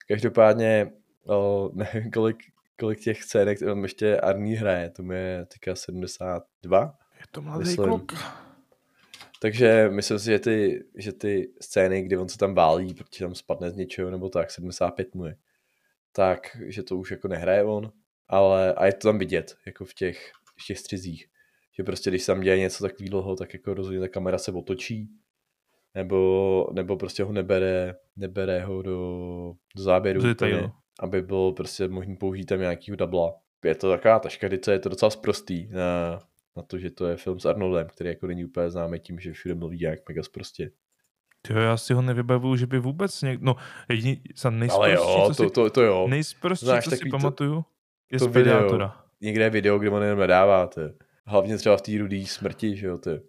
S3: Každopádně, o, nevím, kolik, kolik těch scének tam ještě Arní hraje, to je teďka 72.
S4: Je to mladý
S3: Myslím.
S4: kluk.
S3: Takže myslím si, že ty, že ty scény, kdy on se tam válí, protože tam spadne z něčeho, nebo tak, 75 mu je, tak, že to už jako nehraje on, ale a je to tam vidět, jako v těch, v těch střizích, že prostě když se tam děje něco takového, tak jako rozhodně ta kamera se otočí, nebo, nebo prostě ho nebere, nebere ho do, do záběru,
S4: Do
S3: úplně, aby bylo prostě možný použít tam nějakýho dubla. Je to taková taškadice, je to docela sprostý na, na to, že to je film s Arnoldem, který jako není úplně známý tím, že všude mluví nějak mega sprostě.
S4: Jo, já si ho nevybavuju, že by vůbec někdo... No, jediný, nejsprostší,
S3: Ale jo,
S4: co
S3: to,
S4: si,
S3: to, to jo.
S4: nejsprostší,
S3: Znáš
S4: co si
S3: takový to-
S4: pamatuju, je
S3: to
S4: z
S3: video. Někde je video, kde on jenom nadává, to je. Hlavně třeba v té rudý smrti, že jo.
S4: Um,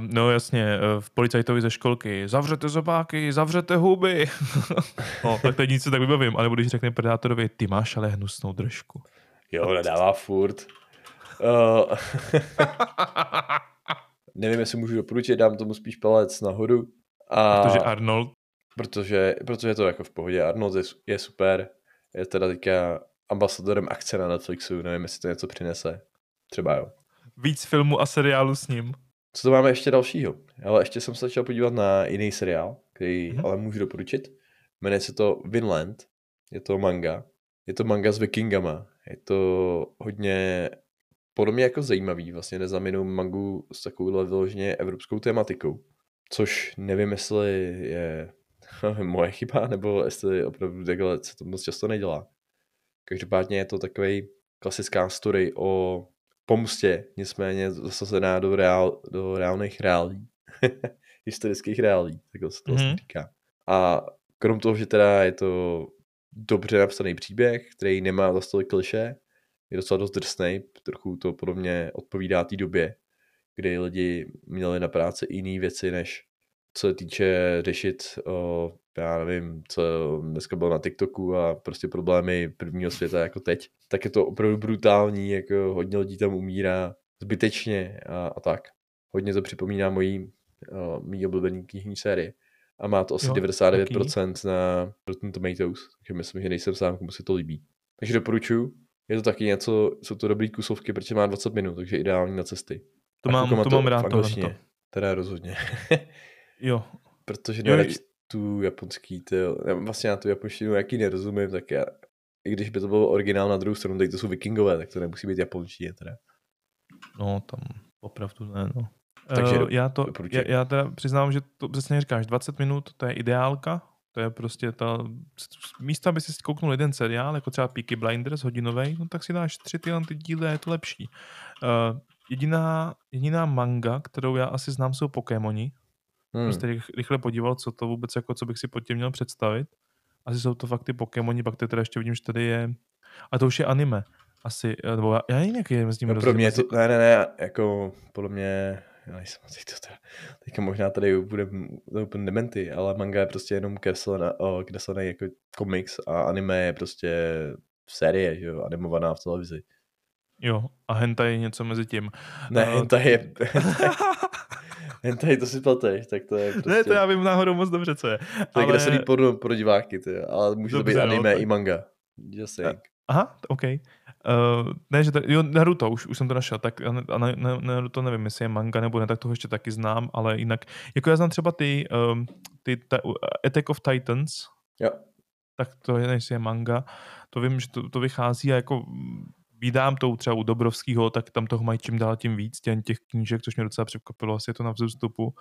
S4: no jasně, eh, v policajtovi ze školky. Zavřete zobáky, zavřete huby. no, tak to je nic, co tak vybavím. Ale když řekne Predátorovi, ty máš ale hnusnou držku.
S3: Jo, nadává furt. Uh, nevím, jestli můžu doporučit, dám tomu spíš palec nahoru. A,
S4: Protože Arnold,
S3: protože, protože je to jako v pohodě. Arnold je, je super. Je teda teďka ambasadorem akce na Netflixu. Nevím, jestli to něco přinese. Třeba jo.
S4: víc filmu a seriálu s ním.
S3: Co to máme ještě dalšího? Ale ještě jsem se začal podívat na jiný seriál, který
S4: Mhm.
S3: mm-hmm. ale můžu doporučit. Jmenuje se to Vinland. Je to manga. Je to manga s vikingama. Je to hodně podobně jako zajímavý. Vlastně neznamenou mangu s takovouhle vyloženě evropskou tematikou. Což nevím, jestli je moje chyba, nebo jestli opravdu takhle se to moc často nedělá. Každopádně je to takový klasická story o pomstě, nicméně zasazená do, reál, do reálných reálí. Historických reálí, takhle se to vlastně
S4: Mhm.
S3: říká. A krom toho, že teda je to dobře napsaný příběh, který nemá za tolik kliše, je docela dost drsnej, trochu to podobně odpovídá té době, kdy lidi měli na práci jiné věci, než co se týče řešit, o, já nevím, co dneska bylo na TikToku a prostě problémy prvního světa jako teď, tak je to opravdu brutální, jako hodně lidí tam umírá zbytečně a, a tak. Hodně to připomíná mojí, o, mý oblíbený knihní série. A má to asi
S4: Jo,
S3: jo, 99% na Rotten Tomatoes, takže myslím, že nejsem sám, komu se to líbí. Takže doporučuji. Je to taky něco, jsou to dobrý kusovky, protože má 20 minut, takže ideální na cesty.
S4: To
S3: A
S4: mám, to mám rád tohle.
S3: angličtině. Teda rozhodně.
S4: Jo,
S3: protože
S4: Jo,
S3: nejradši, tu japonský, ty, já vlastně na tu japonštinu jaký nerozumím, tak já, i když by to bylo originál na druhou stranu, tak to jsou vikingové, tak to nemusí být japonštině teda.
S4: No, tam opravdu ne, no.
S3: Takže
S4: Eh, já, to, já, já teda přiznám, že to přesně říkáš, 20 minut, to je ideálka, to je prostě ta, místo, aby si kouknul jeden seriál, jako třeba Peaky Blinders hodinový, no tak si dáš tři tyhle ty díly a je to lepší. Uh, jediná, jediná manga, kterou já asi znám, jsou Pokémoni.
S3: Hmm.
S4: Prostě rych- rychle podíval, co to vůbec, jako co bych si pod tím měl představit. Asi jsou to fakt ty Pokémoni, pak teď teda ještě vidím, že tady je, a to už je anime. Asi, eh, nebo já, já nevím, jaký je mezi tím
S3: No pro mě to, ne, ne, ne, jako podle mě, já nejsem teď to teda, teďka možná tady bude úplně dementy, ale manga je prostě jenom kreslená, kreslený jako komiks a anime je prostě série, jo, animovaná v televizi.
S4: Jo, a hentai je něco mezi tím.
S3: Ne,
S4: Eh,
S3: hentai je, hentai, hentai to si plateš, tak to je prostě,
S4: Ne, to já vím náhodou moc dobře, co je.
S3: to je
S4: ale...
S3: kreslený porno pro diváky, ty, ale může to
S4: Dobře,
S3: být
S4: no,
S3: anime
S4: tak-
S3: i manga. Just saying.
S4: Aha, OK. Uh, ne, že tady, jo, Naruto, už, už jsem to našel, tak a ne, a ne, ne, Naruto nevím, jestli je manga nebo ne, tak toho ještě taky znám, ale jinak, jako já znám třeba ty, um, ty ta, uh, Attack of Titans,
S3: Jo,
S4: tak to je, jestli je manga, to vím, že to, to vychází a jako vídám to třeba u Dobrovského, tak tam toho mají čím dál tím víc, těch, těch knížek, což mě docela překvapilo, asi je to na vzestupu,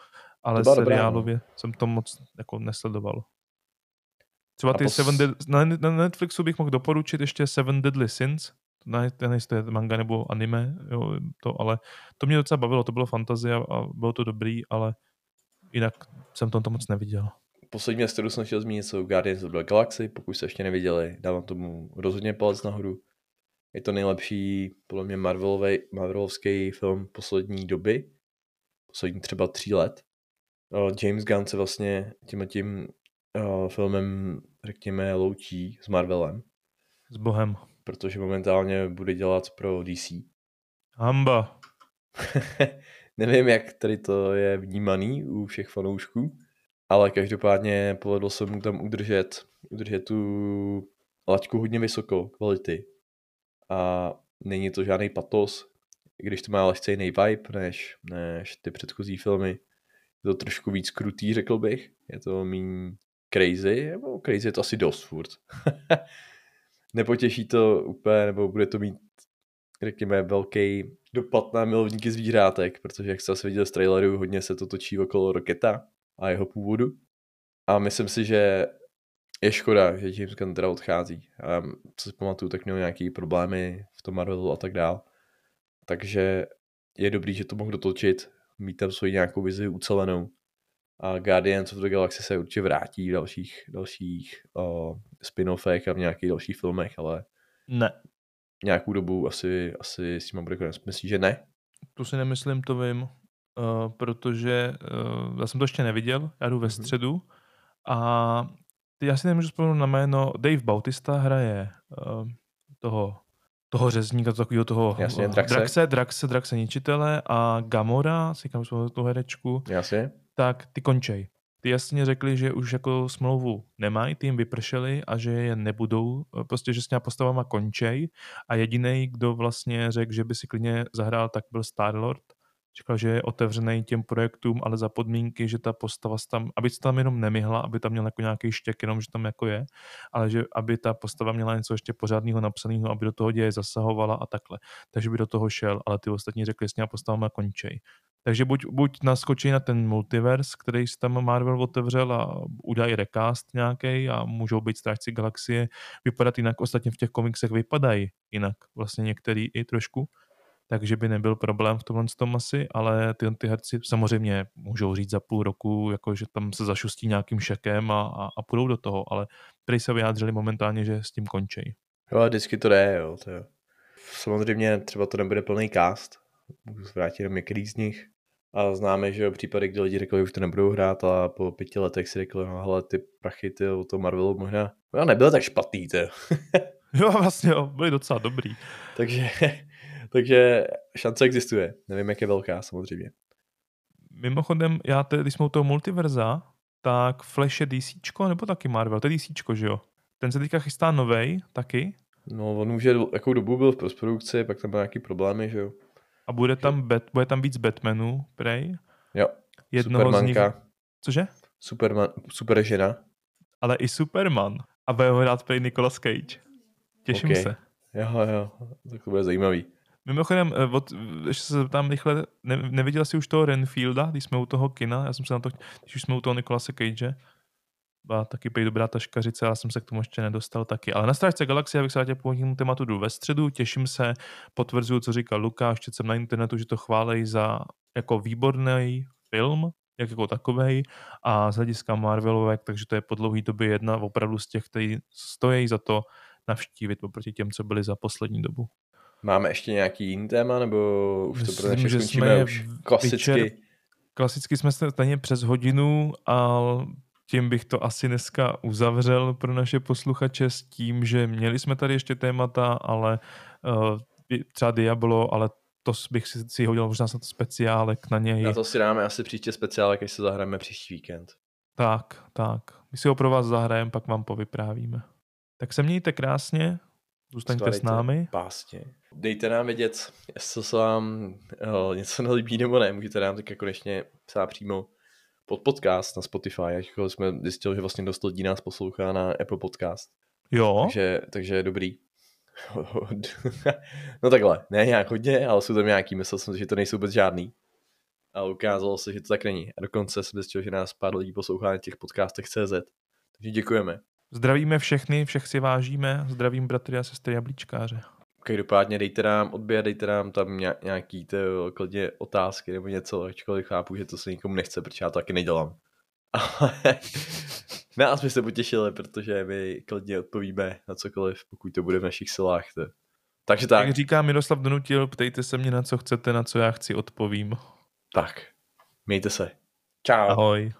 S4: ale
S3: To byla dobrá, no.
S4: seriálově jsem to moc jako nesledoval. Třeba ty
S3: pos-
S4: Seven Dead, na, na Netflixu bych mohl doporučit ještě Seven Deadly Sins, to ne, je manga nebo anime, jo, to, ale to mě docela bavilo, to bylo fantazie a bylo to dobrý, ale jinak jsem to, to moc neviděl.
S3: poslední věc, kterou jsem chtěl zmínit, jsou Guardians of the Galaxy, pokud jste ještě neviděli, dávám tomu rozhodně palec nahoru. Je to nejlepší, podle mě, Marvelový, Marvelovský film poslední doby, poslední třeba tří let. Eh, James Gunn se vlastně tím tím uh, filmem, řekněme, loučí s Marvelem,
S4: S Bohem.
S3: protože momentálně bude dělat pro DC.
S4: Hamba.
S3: Nevím, jak tady to je vnímaný u všech fanoušků, ale každopádně povedlo se mu tam udržet, udržet tu laťku hodně vysoko kvality. A není to žádný patos, když to má lehce jiný vibe než, než ty předchozí filmy. Je to trošku víc krutý, řekl bych. Je to méně crazy, nebo crazy je to asi dost furt. Nepotěší to úplně, nebo bude to mít řekněme, velký dopad na milovníky zvířátek, protože jak jste asi viděl z traileru, hodně se to točí okolo Roketa a jeho původu. A myslím si, že je škoda, že James Gunn teda odchází. A co si pamatuju, tak měl nějaký problémy v tom Marvelu a tak dál. Takže je dobrý, že to mohl dotočit, mít tam svoji nějakou vizi ucelenou. A Guardians of the Galaxy se určitě vrátí v dalších, dalších uh, spin-offech a v nějakých dalších filmech, ale
S4: Ne,
S3: nějakou dobu asi, asi s tím bude konec. Myslíš, že ne?
S4: to si nemyslím, to vím, uh, protože uh, já jsem to ještě neviděl, já jdu ve
S3: Mhm.
S4: středu a teď já si nemůžu vzpomenout na jméno, Dave Bautista hraje uh, toho toho řezníka, takového toho
S3: Jasně,
S4: eh,
S3: Draxe.
S4: Draxe, Draxe, Draxe ničitele a Gamora, si kam tu herečku,
S3: Jasně.
S4: tak ty končej. Ty jasně řekli, že už jako smlouvu nemají, ty jim vypršeli a že je nebudou, eh, prostě, že s těma postavama končej a jediný, kdo vlastně řekl, že by si klidně zahrál, tak byl Star-Lord. Říkal, že je otevřený těm projektům, ale za podmínky, že ta postava se tam, aby se tam jenom nemihla, aby tam měl jako nějaký štěk, jenom že tam jako je, ale že aby ta postava měla něco ještě pořádného napsaného, aby do toho děje zasahovala a takhle. Takže by do toho šel, ale ty ostatní řekli, s těma postavama končej. Takže buď, buď naskočí na ten multiverse, který si tam Marvel otevřel a udělají recast nějaký a můžou být strážci galaxie, vypadat jinak, ostatně v těch komiksech vypadají jinak, vlastně některý i trošku, takže by nebyl problém v tomhle tom asi, ale ty, ty herci samozřejmě můžou říct za půl roku, jako že tam se zašustí nějakým šekem a, a, a půjdou do toho, ale tady se vyjádřili momentálně, že s tím končí.
S3: Jo, a vždycky to jde, jo. To jo. Samozřejmě třeba to nebude plný cast, vrátit jenom některý z nich. A známe, že případy, kdy lidi řekli, že už to nebudou hrát a po pěti letech si řekli, no hele, ty prachy, ty o to Marvelu možná, možná nebyl tak špatný, ty.
S4: Jo, vlastně jo, byli docela dobrý.
S3: takže, takže šance existuje. Nevím, jak je velká, samozřejmě.
S4: Mimochodem, já te, když jsme u toho multiverza, tak Flash je DC, nebo taky Marvel? To je DC, že jo? Ten se teďka chystá novej, taky.
S3: No, on už je, jakou dobu byl v postprodukci, pak tam byl nějaký problémy, že jo.
S4: A bude tam, bat, bude tam víc Batmanů, prej.
S3: Jo,
S4: Jednoho z nich...
S3: Supermanka.
S4: Cože?
S3: Superman, super žena.
S4: Ale i Superman. A bude ho hrát prej Nicolas Cage. Těším
S3: Ok.
S4: se.
S3: Jo, jo, tak to bude zajímavý.
S4: Mimochodem, eh, od, ještě se zeptám rychle, ne, neviděl jsi už toho Renfielda, když jsme u toho kina, já jsem se na to, když už jsme u toho Nikolase Cage, byla taky pej dobrá taškařice, já jsem se k tomu ještě nedostal taky. Ale na strážce Galaxie, abych se vrátil po tomu tématu, jdu ve středu, těším se, potvrzuju, co říkal Lukáš, četl jsem na internetu, že to chválej za jako výborný film, jak jako takovej a z hlediska Marvelovek, takže to je po dlouhý době jedna opravdu z těch, kteří stojí za to navštívit oproti těm, co byli za poslední dobu.
S3: Máme ještě nějaký jiný téma, nebo už to pro
S4: Myslím,
S3: naše
S4: že
S3: skončíme už klasicky?
S4: vyčer- Klasicky jsme se stejně přes hodinu a tím bych to asi dneska uzavřel pro naše posluchače s tím, že měli jsme tady ještě témata, ale uh, třeba Diablo, ale to bych si, si hodil možná na to speciálek na něj.
S3: Na to si dáme asi příště speciálek, až se zahrajeme příští víkend.
S4: Tak, tak. My si ho pro vás zahrajeme, pak vám povyprávíme. Tak se mějte krásně, zůstaňte s námi.
S3: Pásně. Dejte nám vědět, jestli se vám uh, něco nelíbí nebo ne. Můžete nám tak konečně psát přímo pod podcast na Spotify, jakkoliv jsme zjistili, že vlastně dost lidí nás poslouchá na Apple Podcast.
S4: Jo,
S3: Takže, takže dobrý. no takhle, ne nějak hodně, ale jsou tam nějaký, myslel jsem že to nejsou vůbec žádný. A ukázalo se, že to tak není. A dokonce jsem zjistil, že nás pár lidí poslouchá na těch podcastech CZ. Takže děkujeme.
S4: Zdravíme všechny, všech si vážíme, zdravím bratry a sestry jablíčkáře.
S3: Každopádně dejte nám odběr, dejte nám tam ně- nějaký ty klidně otázky nebo něco, ačkoliv chápu, že to se nikomu nechce, protože já to taky nedělám. Ale nás byste potěšili, protože my klidně odpovíme na cokoliv, pokud to bude v našich silách. To. Takže tak,
S4: Jak říká Miroslav Donutil, ptejte se mě na co chcete, na co já chci, odpovím.
S3: tak. Mějte se. Čau.
S4: Ahoj.